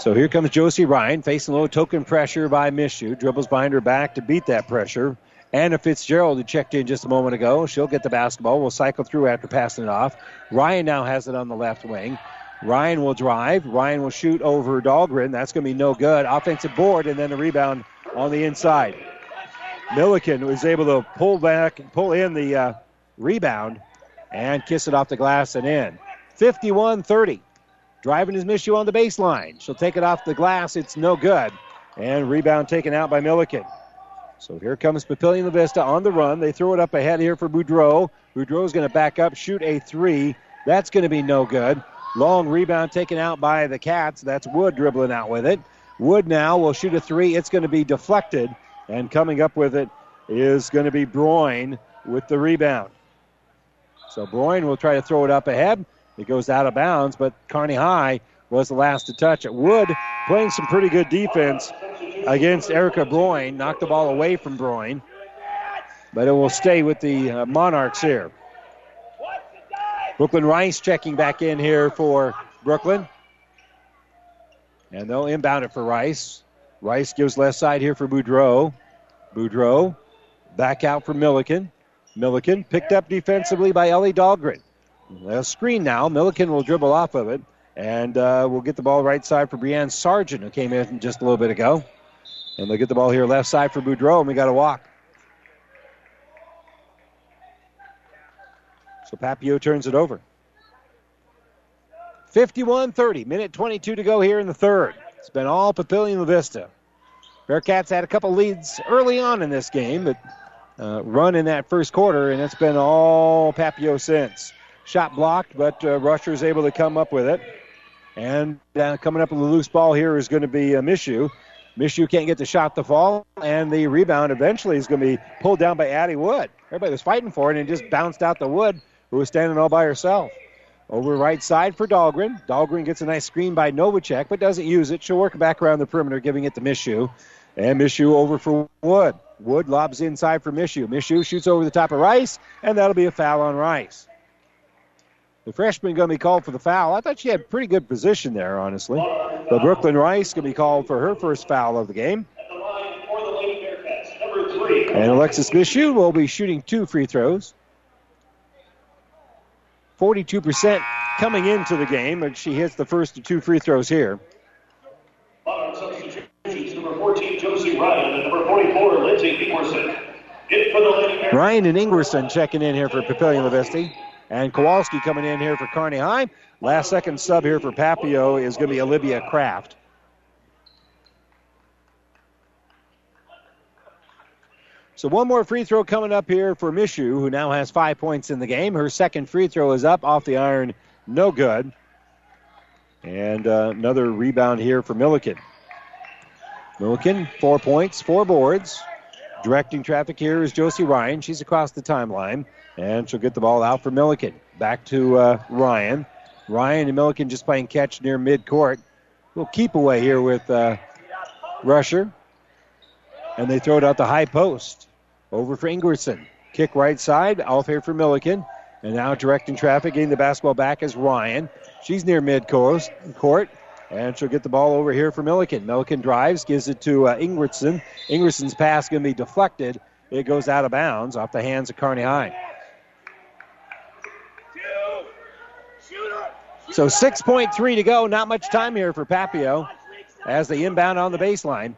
So here comes Josie Ryan facing little token pressure by Mishu. Dribbles behind her back to beat that pressure. Anna Fitzgerald, who checked in just a moment ago, she'll get the basketball. We'll cycle through after passing it off. Ryan now has it on the left wing. Ryan will drive. Ryan will shoot over Dahlgren. That's going to be no good. Offensive board and then a rebound on the inside. Milliken was able to pull back, pull in the uh, rebound, and kiss it off the glass and in. 51 30. Driving his Mishu on the baseline. She'll take it off the glass. It's no good. And rebound taken out by Milliken. So here comes Papillion La Vista on the run. They throw it up ahead here for Boudreau. Boudreau's going to back up, shoot a three. That's going to be no good. Long rebound taken out by the Cats. That's Wood dribbling out with it. Wood now will shoot a three. It's going to be deflected. And coming up with it is going to be Broyne with the rebound. So Broyne will try to throw it up ahead. It goes out of bounds, but Kearney High was the last to touch it. Wood playing some pretty good defense against Erica Broyne. Knocked the ball away from Broyne. But it will stay with the uh, Monarchs here. Brooklyn Rice checking back in here for Brooklyn. And they'll inbound it for Rice. Rice gives left side here for Boudreau. Boudreau back out for Milliken. Milliken picked up defensively by Ellie Dahlgren. A screen now. Milliken will dribble off of it. And uh, we'll get the ball right side for Brianne Sargent, who came in just a little bit ago. And they'll get the ball here left side for Boudreau, and we got to walk. So Papio turns it over. 51 30, minute 22 to go here in the third. It's been all Papillion La Vista. Bearcats had a couple leads early on in this game, but uh, run in that first quarter, and it's been all Papio since. Shot blocked, but uh, Rusher is able to come up with it. And uh, coming up with a loose ball here is going to be uh, Mishu. Mishu can't get the shot to fall, and the rebound eventually is going to be pulled down by Addie Wood. Everybody was fighting for it, and it just bounced out the Wood, who was standing all by herself. Over right side for Dahlgren. Dahlgren gets a nice screen by Novacek, but doesn't use it. She'll work back around the perimeter, giving it to Mishu. And Mishu over for Wood. Wood lobs inside for Mishu. Mishu shoots over the top of Rice, and that'll be a foul on Rice. The freshman going to be called for the foul. I thought she had pretty good position there, honestly. But Brooklyn Rice going to be called for her first foul of the game. And Alexis Mishu will be shooting two free throws. 42% coming into the game, and she hits the first of two free throws here. Number 14, Josie Ryan, and number 44, Lindsay Ingwerson. In for the Lady Ryan and checking in here for Papillion La Vista. And Kowalski coming in here for Kearney High. Last second sub here for Papio is going to be Olivia Kraft. So one more free throw coming up here for Mishu, who now has five points in the game. Her second free throw is up off the iron, no good. And uh, another rebound here for Milliken. Milliken, four points, four boards. Directing traffic here is Josie Ryan. She's across the timeline, and she'll get the ball out for Milliken. Back to uh, Ryan. Ryan and Milliken just playing catch near midcourt. We'll keep away here with uh, Rusher. And they throw it out the high post. Over for Ingwerson. Kick right side, off here for Milliken. And now directing traffic, getting the basketball back is Ryan. She's near midcourt, court, and she'll get the ball over here for Milliken. Milliken drives, gives it to uh, Ingwerson. Ingwerson's pass going to be deflected. It goes out of bounds off the hands of Kearney High. So 6.3 to go. Not much time here for Papio as they inbound on the baseline.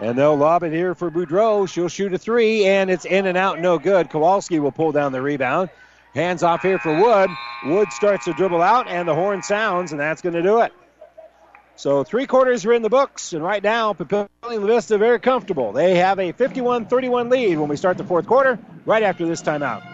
And they'll lob it here for Boudreau. She'll shoot a three, and it's in and out, no good. Kowalski will pull down the rebound. Hands off here for Wood. Wood starts to dribble out, and the horn sounds, and that's going to do it. So three quarters are in the books, and right now, Papillion La Vista very comfortable. They have a 51-31 lead when we start the fourth quarter, right after this timeout.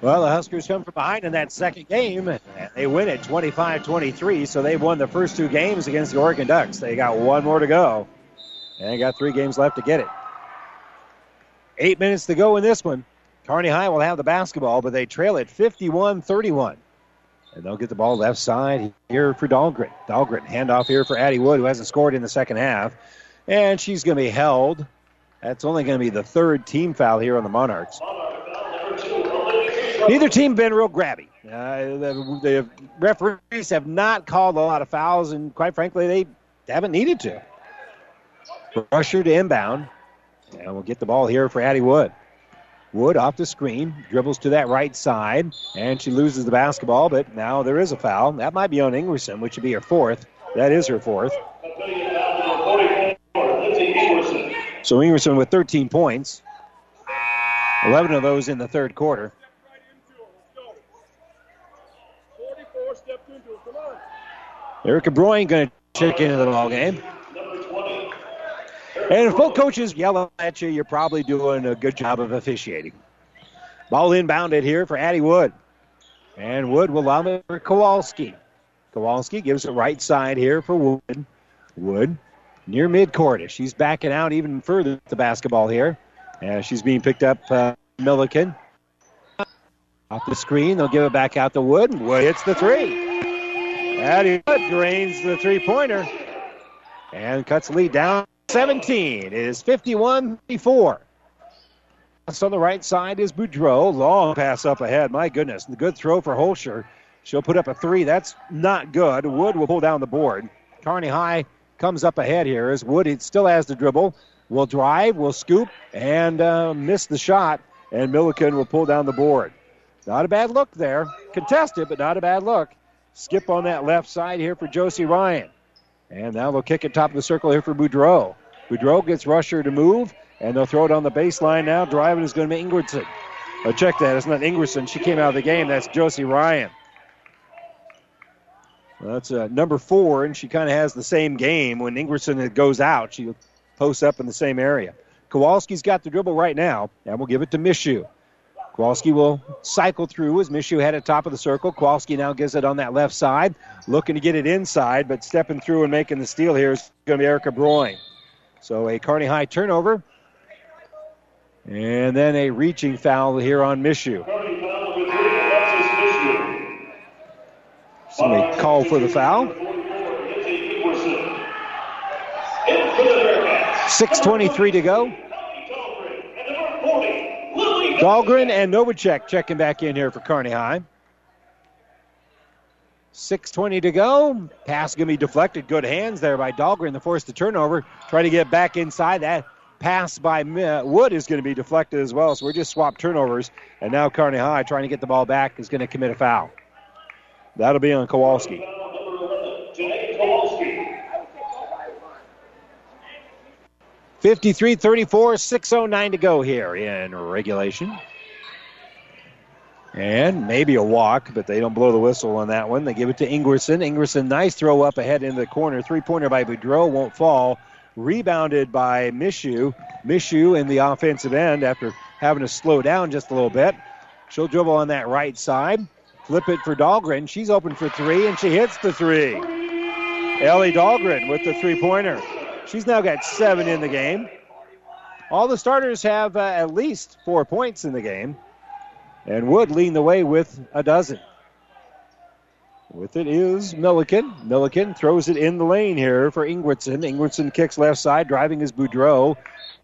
Well, the Huskers come from behind in that second game, and they win it 25 23. So they've won the first two games against the Oregon Ducks. They got one more to go, and they got three games left to get it. Eight minutes to go in this one. Kearney High will have the basketball, but they trail it 51 31. And they'll get the ball left side here for Dahlgren. Dahlgren, handoff here for Addie Wood, who hasn't scored in the second half. And she's going to be held That's only going to be the third team foul here on the Monarchs. Neither team been real grabby. Uh, the, the referees have not called a lot of fouls, and quite frankly, they haven't needed to. Rusher to inbound, and we'll get the ball here for Addie Wood. Wood off the screen, dribbles to that right side, and she loses the basketball, but now there is a foul. That might be on Ingwerson, which would be her fourth. That is her fourth. So Ingwerson with 13 points, 11 of those in the third quarter. Erica Broyne going to check into the ball game. And if both coaches yell at you, you're probably doing a good job of officiating. Ball inbounded here for Addie Wood. And Wood will allow it for Kowalski. Kowalski gives it right side here for Wood. Wood near midcourt. She's backing out even further the basketball here. And she's being picked up uh, Milliken. Off the screen, they'll give it back out to Wood. Wood hits the three. Addie Wood drains the three pointer and cuts the lead down 17. It is 51 54. On the right side is Boudreau. Long pass up ahead. My goodness. The good throw for Holscher. She'll put up a three. That's not good. Wood will pull down the board. Kearney High comes up ahead here as Wood it still has the dribble. Will drive, will scoop, and uh, miss the shot. And Milliken will pull down the board. Not a bad look there. Contested, but not a bad look. Skip on that left side here for Josie Ryan. And now they'll kick it top of the circle here for Boudreau. Boudreau gets Rusher to move, and they'll throw it on the baseline now. Driving is going to be Ingwerson. Oh, check that. It's not Ingwerson. She came out of the game. That's Josie Ryan. Well, that's uh, number four, and she kind of has the same game. When Ingwerson goes out, she posts up in the same area. Kowalski's got the dribble right now, and we'll give it to Mishu. Kowalski will cycle through as Mishu at top of the circle. Kowalski now gives it on that left side, looking to get it inside, but stepping through and making the steal here is going to be Erica Broyne. So a Kearney High turnover. And then a reaching foul here on Mishu. Somebody call for the foul. 6.23 to go. Dahlgren and Novacek checking back in here for Kearney High. 6.20 to go. Pass going to be deflected. Good hands there by Dahlgren to force the turnover. Try to get back inside. That pass by uh, Wood is going to be deflected as well. So we're just swap turnovers. And now Kearney High trying to get the ball back is going to commit a foul. That'll be on Kowalski. 53 34, 6.09 to go here in regulation. And maybe a walk, but they don't blow the whistle on that one. They give it to Ingwerson. Ingwerson, nice throw up ahead into the corner. Three pointer by Boudreau won't fall. Rebounded by Mishu. Mishu in the offensive end after having to slow down just a little bit. She'll dribble on that right side. Flip it for Dahlgren. She's open for three, and she hits the three. Ellie Dahlgren with the three pointer. She's now got seven in the game. All the starters have uh, at least four points in the game. And Wood leading the way with a dozen. With it is Milliken. Milliken throws it in the lane here for Ingwerson. Ingwerson kicks left side. Driving is Boudreau.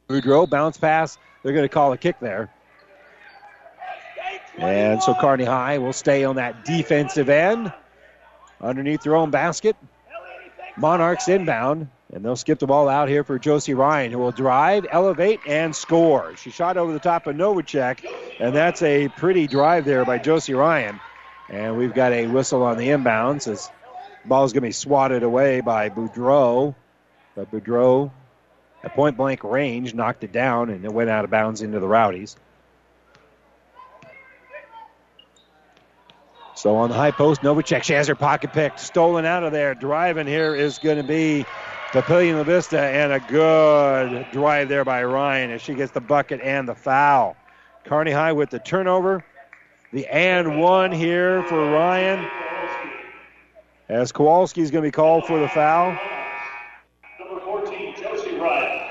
Boudreau bounce pass. They're going to call a kick there. And so Kearney High will stay on that defensive end underneath their own basket. Monarchs inbound. And they'll skip the ball out here for Josie Ryan, who will drive, elevate, and score. She shot over the top of Novacek, and that's a pretty drive there by Josie Ryan. And we've got a whistle on the inbounds as the ball is going to be swatted away by Boudreau. But Boudreau, at point blank range, knocked it down, and it went out of bounds into the Rowdies. So on the high post, Novacek, she has her pocket picked, stolen out of there. Driving here is going to be Papillion La Vista, and a good drive there by Ryan as she gets the bucket and the foul. Kearney High with the turnover. The and one here for Ryan. As Kowalski is going to be called for the foul. Number 14, Josie Ryan.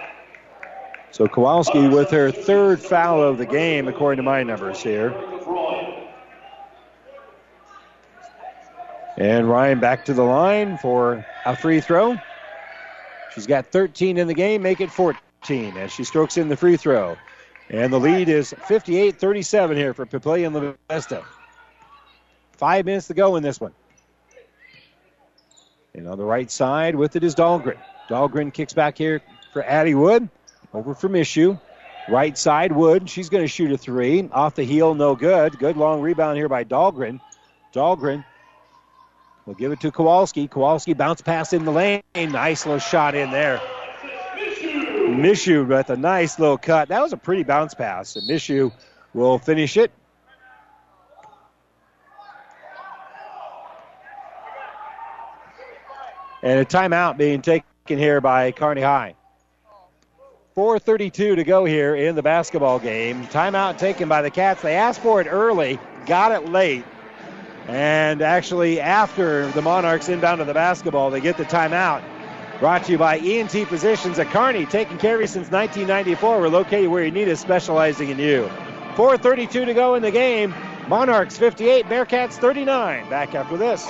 So Kowalski with her third foul of the game, according to my numbers here. And Ryan back to the line for a free throw. She's got 13 in the game, make it 14. 13 as she strokes in the free throw. And the lead is 58 37 here for Papillion La Vista. Five minutes to go in this one. And on the right side with it is Dahlgren. Dahlgren kicks back here for Addie Wood. Over from Issue. Right side, Wood. She's going to shoot a three. Off the heel, no good. Good long rebound here by Dahlgren. Dahlgren will give it to Kowalski. Kowalski bounce pass in the lane. Nice little shot in there. Mishu with a nice little cut. That was a pretty bounce pass. And Mishu will finish it. And a timeout being taken here by Kearney High. 4.32 to go here in the basketball game. Timeout taken by the Cats. They asked for it early, got it late. And actually, after the Monarchs inbound to the basketball, they get the timeout. Brought to you by ENT Physicians at Kearney, taking care of you since 1994. We're located where you need us, specializing in you. 4.32 to go in the game. Monarchs 58, Bearcats 39. Back after this.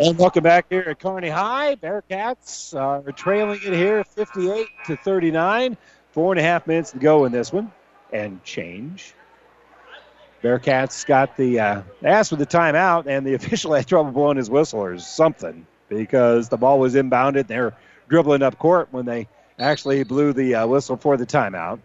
And welcome back here at Kearney High. Bearcats are trailing it here 58 to 39. Four and a half minutes to go in this one. And change. Bearcats got the uh, asked for the timeout, and the official had trouble blowing his whistle or something because the ball was inbounded. They're dribbling up court when they actually blew the uh, whistle for the timeout.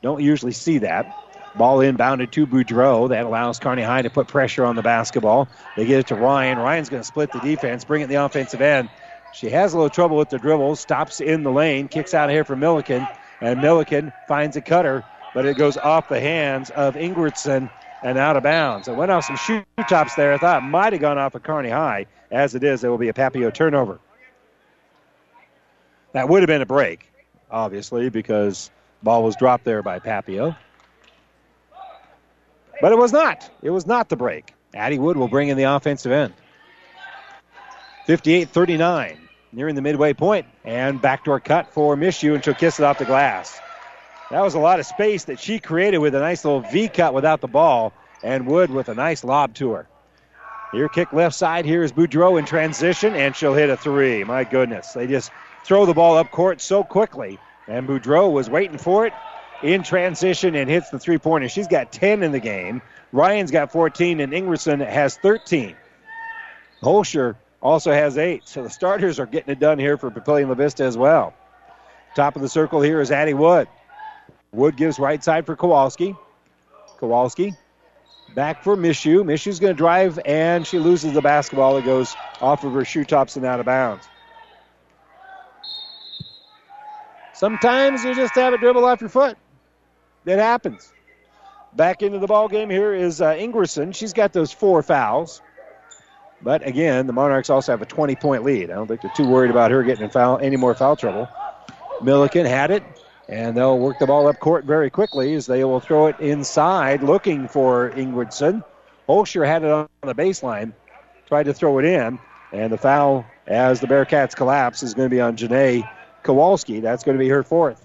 Don't usually see that. Ball inbounded to Boudreau. That allows Kearney High to put pressure on the basketball. They get it to Ryan. Ryan's going to split the defense, bring it in the offensive end. She has a little trouble with the dribble, stops in the lane, kicks out of here for Milliken, and Milliken finds a cutter, but it goes off the hands of Ingwerson and out of bounds. It went off some shoe tops there. I thought it might have gone off of Kearney High. As it is, it will be a Papio turnover. That would have been a break, obviously, because ball was dropped there by Papio. But it was not. It was not the break. Addie Wood will bring in the offensive end. 58 39, nearing the midway point, and backdoor cut for Mishu, and she'll kiss it off the glass. That was a lot of space that she created with a nice little V cut without the ball, and Wood with a nice lob to her. Here, kick left side. Here is Boudreau in transition, and she'll hit a three. My goodness. They just throw the ball up court so quickly, and Boudreau was waiting for it in transition and hits the three pointer. She's got 10 in the game. Ryan's got 14, and Ingwerson has 13. Holscher also has eight. So the starters are getting it done here for Papillion La Vista as well. Top of the circle here is Addie Wood. Wood gives right side for Kowalski. Kowalski back for Mishu. Mishu's going to drive, and she loses the basketball. It goes off of her shoe tops and out of bounds. Sometimes you just have a dribble off your foot. That happens. Back into the ball game here is uh, Ingwerson. She's got those four fouls. But again, the Monarchs also have a 20 point lead. I don't think they're too worried about her getting in foul, any more foul trouble. Milliken had it, and they'll work the ball up court very quickly as they will throw it inside looking for Ingwerson. Holscher had it on the baseline, tried to throw it in, and the foul as the Bearcats collapse is going to be on Janae Kowalski. That's going to be her fourth.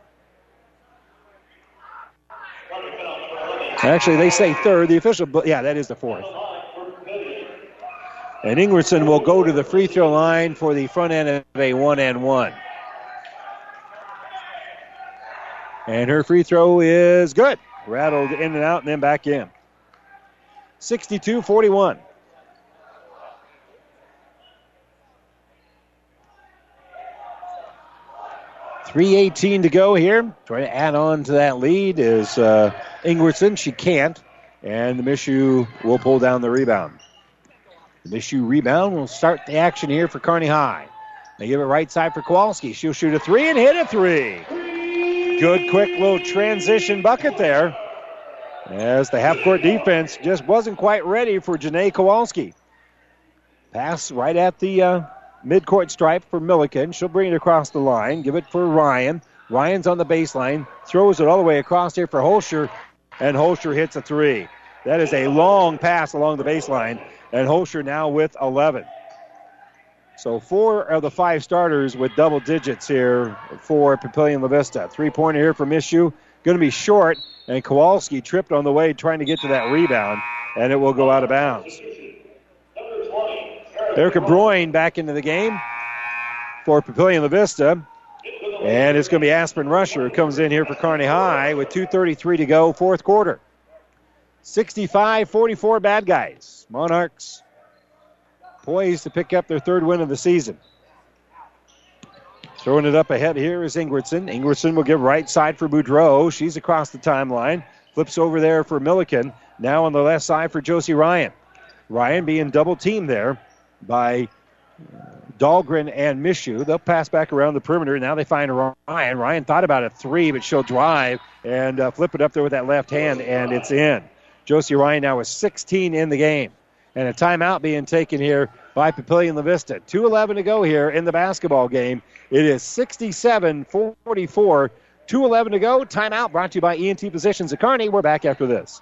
Actually, they say third. The official, but yeah, that is the fourth. And Ingwerson will go to the free throw line for the front end of a one and one. And her free throw is good. Rattled in and out and then back in. 62 41. Three eighteen to go here. Trying to add on to that lead is uh. She can't, and the Mishu will pull down the rebound. The Mishu rebound will start the action here for Kearney High. They give it right side for Kowalski. She'll shoot a three and hit a three. Good, quick little transition bucket there. As the half court defense just wasn't quite ready for Janae Kowalski. Pass right at the uh, midcourt stripe for Milliken. She'll bring it across the line, give it for Ryan. Ryan's on the baseline, throws it all the way across here for Holscher, and Holscher hits a three. That is a long pass along the baseline, and Holscher now with 11. So four of the five starters with double digits here for Papillion La Vista. Three pointer here for Mishu. Going to be short, and Kowalski tripped on the way trying to get to that rebound, and it will go out of bounds. Erica Broyne back into the game for Papillion La Vista. And it's going to be Aspen Rusher who comes in here for Kearney High with 2.33 to go, fourth quarter. 65 44 bad guys. Monarchs poised to pick up their third win of the season. Throwing it up ahead here is Ingwerson. Ingwerson will give right side for Boudreau. She's across the timeline. Flips over there for Milliken. Now on the left side for Josie Ryan. Ryan being double teamed there by Dahlgren and Mishu. They'll pass back around the perimeter. Now they find Ryan. Ryan thought about a three, but she'll drive and uh, flip it up there with that left hand, and it's in. Josie Ryan now is 16 in the game. And a timeout being taken here by Papillion La Vista. 2.11 to go here in the basketball game. It is 67 44. 2.11 to go. Timeout brought to you by ENT Physicians at Kearney. We're back after this.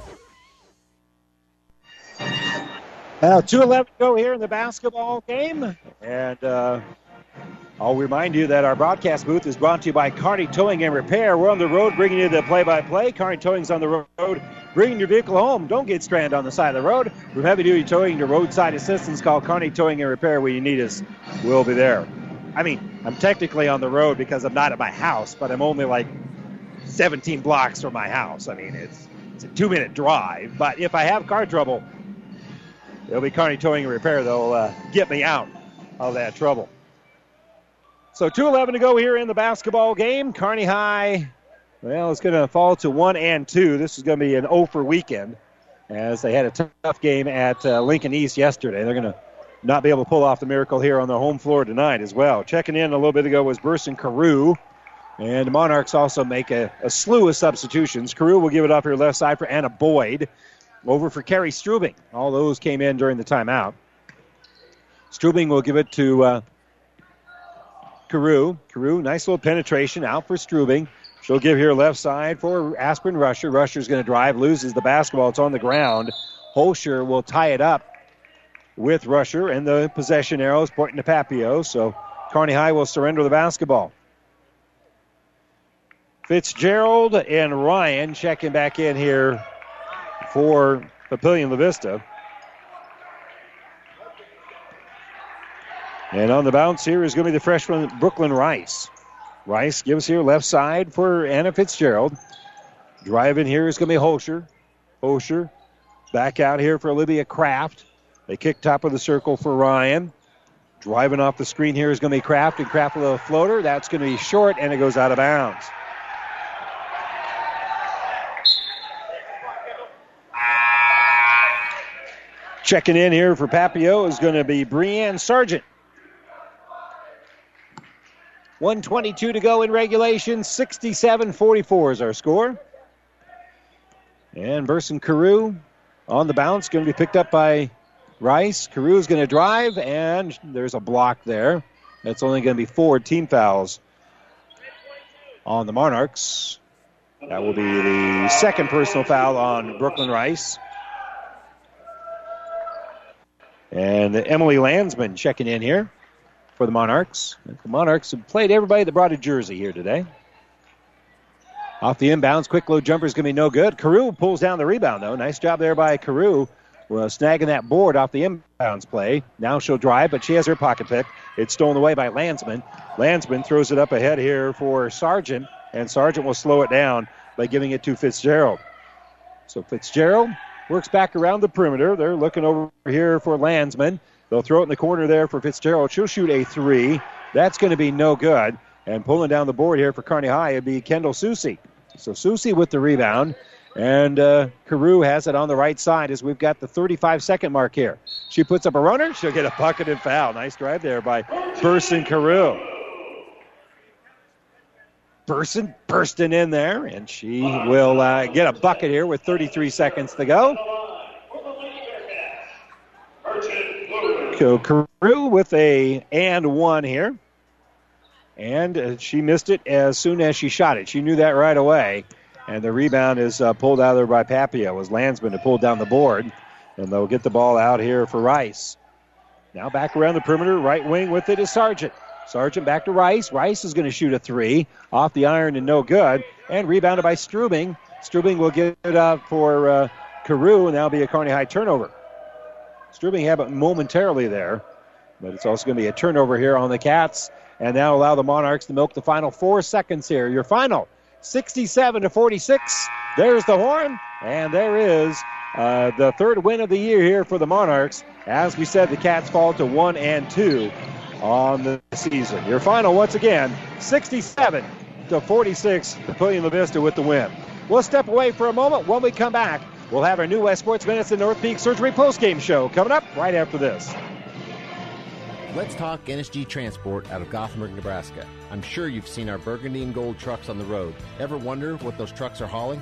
Now, 2.11 to go here in the basketball game. And uh, I'll remind you that our broadcast booth is brought to you by Kearney Towing and Repair. We're on the road bringing you the play by play. Kearney Towing's on the road bringing your vehicle home. Don't get stranded on the side of the road. From heavy duty towing to roadside assistance, call Kearney Towing and Repair where you need us. We'll be there. I mean, I'm technically on the road because I'm not at my house, but I'm only like 17 blocks from my house. I mean, it's, it's a two minute drive. But if I have car trouble, it'll be Kearney Towing and Repair. They'll uh, get me out of that trouble. So 2.11 to go here in the basketball game. Kearney High, well, it's going to fall to 1 and 2. This is going to be an 0 for weekend as they had a tough game at uh, Lincoln East yesterday. They're going to not be able to pull off the miracle here on the home floor tonight as well. Checking in a little bit ago was Burson Carew. And the Monarchs also make a, a slew of substitutions. Carew will give it off here left side for Anna Boyd. Over for Carrie Strubing. All those came in during the timeout. Strubing will give it to uh, Carew. Carew, nice little penetration out for Strubing. She'll give here left side for Aspen Rusher. Rusher's going to drive, loses the basketball. It's on the ground. Holscher will tie it up with Rusher, and the possession arrows pointing to Papio. So Kearney High will surrender the basketball. Fitzgerald and Ryan checking back in here for Papillion La Vista. And on the bounce here is going to be the freshman Brooklyn Rice. Rice gives here left side for Anna Fitzgerald. Driving here is going to be Holscher. Holscher back out here for Olivia Kraft. They kick top of the circle for Ryan. Driving off the screen here is going to be Kraft, and Kraft a floater. That's going to be short, and it goes out of bounds. Checking in here for Papio is going to be Breanne Sargent. 122 to go in regulation. 67 44 is our score. And Burson Carew on the bounce, going to be picked up by Rice. Carew is going to drive, and there's a block there. That's only going to be four team fouls on the Monarchs. That will be the second personal foul on Brooklyn Rice. And Emily Landsman checking in here for the Monarchs. The Monarchs have played everybody that brought a jersey here today. Off the inbounds, quick low jumper is going to be no good. Carew pulls down the rebound, though. Nice job there by Carew. Well, snagging that board off the inbounds play. Now she'll drive, but she has her pocket pick. It's stolen away by Landsman. Landsman throws it up ahead here for Sargent, and Sargent will slow it down by giving it to Fitzgerald. So Fitzgerald works back around the perimeter. They're looking over here for Landsman. They'll throw it in the corner there for Fitzgerald. She'll shoot a three. That's going to be no good. And pulling down the board here for Kearney High, it'd be Kendall Susie. So Susie with the rebound. And uh, Carew has it on the right side as we've got the 35 second mark here. She puts up a runner. She'll get a bucket and foul. Nice drive there by Burson Carew. Burson bursting in there, and she will uh, get a bucket here with 33 seconds to go. So Carew with a and one here. And uh, she missed it as soon as she shot it. She knew that right away. And the rebound is uh, pulled out of there by Papio. It was Landsman to pull down the board. And they'll get the ball out here for Rice. Now back around the perimeter. Right wing with it is Sargent. Sargent back to Rice. Rice is going to shoot a three off the iron and no good. And rebounded by Strubing. Strubing will get it up for uh, Carew, and that'll be a Kearney High turnover. Strubing had it momentarily there, but it's also going to be a turnover here on the Cats. And now allow the Monarchs to milk the final four seconds here. Your final 67 to 46. There's the horn, and there is uh, the third win of the year here for the Monarchs. As we said, the Cats fall to one and two on the season. Your final, once again, 67 to 46. Papillion La Vista with the win. We'll step away for a moment. When we come back, we'll have our new West Sports and Orthopedic Surgery postgame show coming up right after this. Let's talk NSG Transport out of Gothenburg, Nebraska. I'm sure you've seen our burgundy and gold trucks on the road. Ever wonder what those trucks are hauling?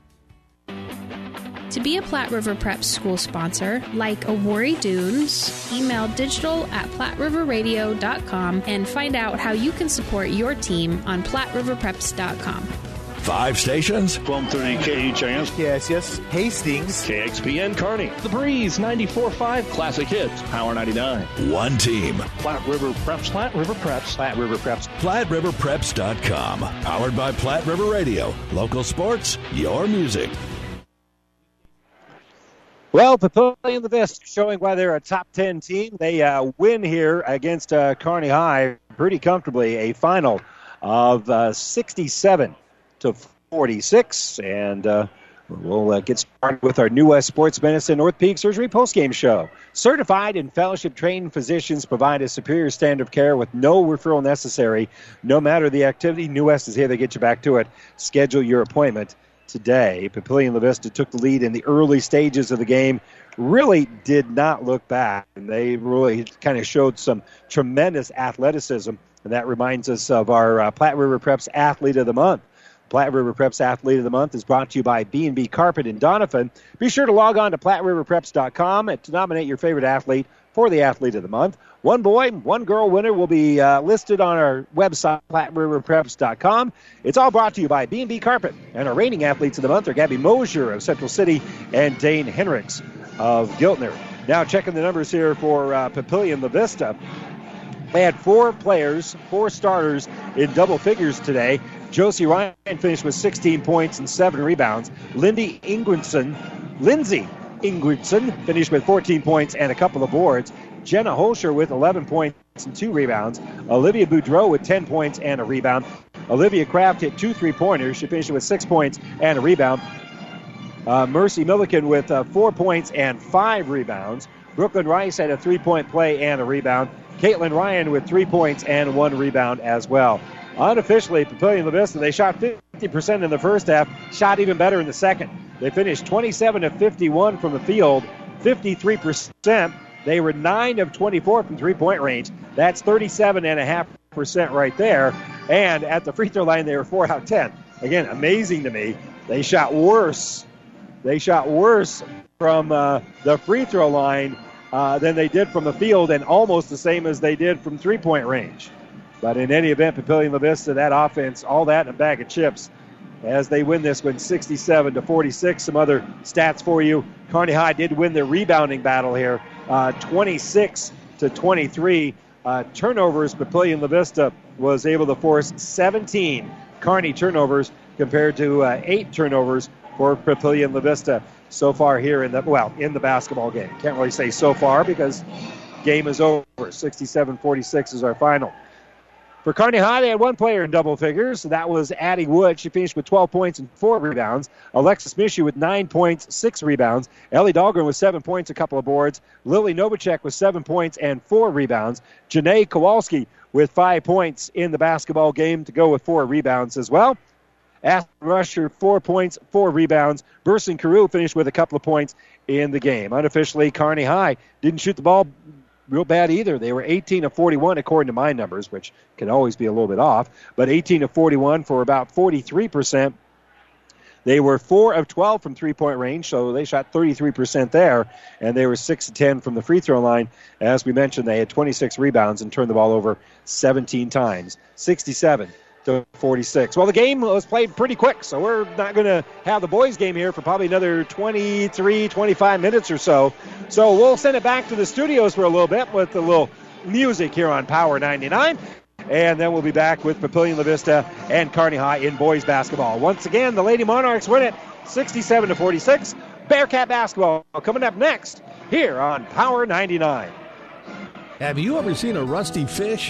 To be a Platte River Prep school sponsor, like Awori Dunes, email digital at platteriverradio.com and find out how you can support your team on platteriverpreps.com. Five stations. 1230 KHIS. Yes, yes. Hastings. KXPN Kearney. The Breeze 94.5 Classic Hits. Power 99. One team. Platte River Preps. Platte River Preps. Platte River Preps. PlatteRiverPreps.com. Powered by Platte River Radio. Local sports, your music. Well, Papillion La Vista showing why they're a top 10 team. They uh, win here against uh, Kearney High pretty comfortably, a final of uh, 67 to 46. And uh, we'll uh, get started with our new West Sports Medicine Orthopedic Surgery postgame show. Certified and fellowship trained physicians provide a superior standard of care with no referral necessary. No matter the activity, New West is here to get you back to it. Schedule your appointment today. Papillion La Vista took the lead in the early stages of the game. Really did not look back. And they really kind of showed some tremendous athleticism, and that reminds us of our uh, Platte River Preps Athlete of the Month. Platte River Preps Athlete of the Month is brought to you by B&B Carpet in Doniphan. Be sure to log on to PlatteRiverPreps.com to nominate your favorite athlete for the Athlete of the Month. One boy, one girl winner will be uh, listed on our website, PlatteRiverPreps.com. It's all brought to you by B&B Carpet. And our reigning athletes of the month are Gabby Mosier of Central City and Dane Henricks of Giltner. Now checking the numbers here for uh, Papillion La Vista. They had four players, four starters in double figures today. Josie Ryan finished with 16 points and seven rebounds. Lindy Ingwerson, Lindsay Ingwerson finished with 14 points and a couple of boards. Jenna Holscher with 11 points and two rebounds. Olivia Boudreau with 10 points and a rebound. Olivia Kraft hit two three pointers. She finished with six points and a rebound. Uh, Mercy Milliken with uh, four points and five rebounds. Brooklyn Rice had a three point play and a rebound. Caitlin Ryan with three points and one rebound as well. Unofficially, Papillion La Vista, they shot 50% in the first half, shot even better in the second. They finished 27 of 51 from the field, 53%. They were 9 of 24 from three point range. That's 37.5% right there. And at the free throw line, they were 4 out of 10. Again, amazing to me. They shot worse. They shot worse from uh, the free throw line uh, than they did from the field, and almost the same as they did from three point range. But in any event, Papillion La Vista, that offense, all that in a bag of chips as they win this one 67 to 46. Some other stats for you. Kearney High did win the rebounding battle here, uh, 26 to 23 uh, turnovers, Papillion La Vista was able to force 17 Kearney turnovers compared to uh, eight turnovers for Papillion La Vista so far here in the well in the basketball game. Can't really say so far because game is over. 67-46 is our final. For Kearney High, they had one player in double figures. So That was Addie Wood. She finished with 12 points and four rebounds. Alexis Mishu with nine points, six rebounds. Ellie Dahlgren with seven points, a couple of boards. Lily Novacek with seven points and four rebounds. Janae Kowalski with five points in the basketball game to go with four rebounds as well. Aspen Rusher, four points, four rebounds. Burson Carew finished with a couple of points in the game. Unofficially, Kearney High didn't shoot the ball real bad either. They were 18 of 41 according to my numbers, which can always be a little bit off, but 18 of 41 for about 43%. They were 4 of 12 from three point range, so they shot 33% there, and they were 6 of 10 from the free throw line. As we mentioned, they had 26 rebounds and turned the ball over 17 times. 67 to 46. Well, the game was played pretty quick, so we're not going to have the boys' game here for probably another 23, 25 minutes or so. So we'll send it back to the studios for a little bit with a little music here on Power 99. And then we'll be back with Papillion La Vista and Kearney High in boys basketball. Once again, the Lady Monarchs win it 67 to 46. Bearcat basketball coming up next here on Power 99. Have you ever seen a rusty fish?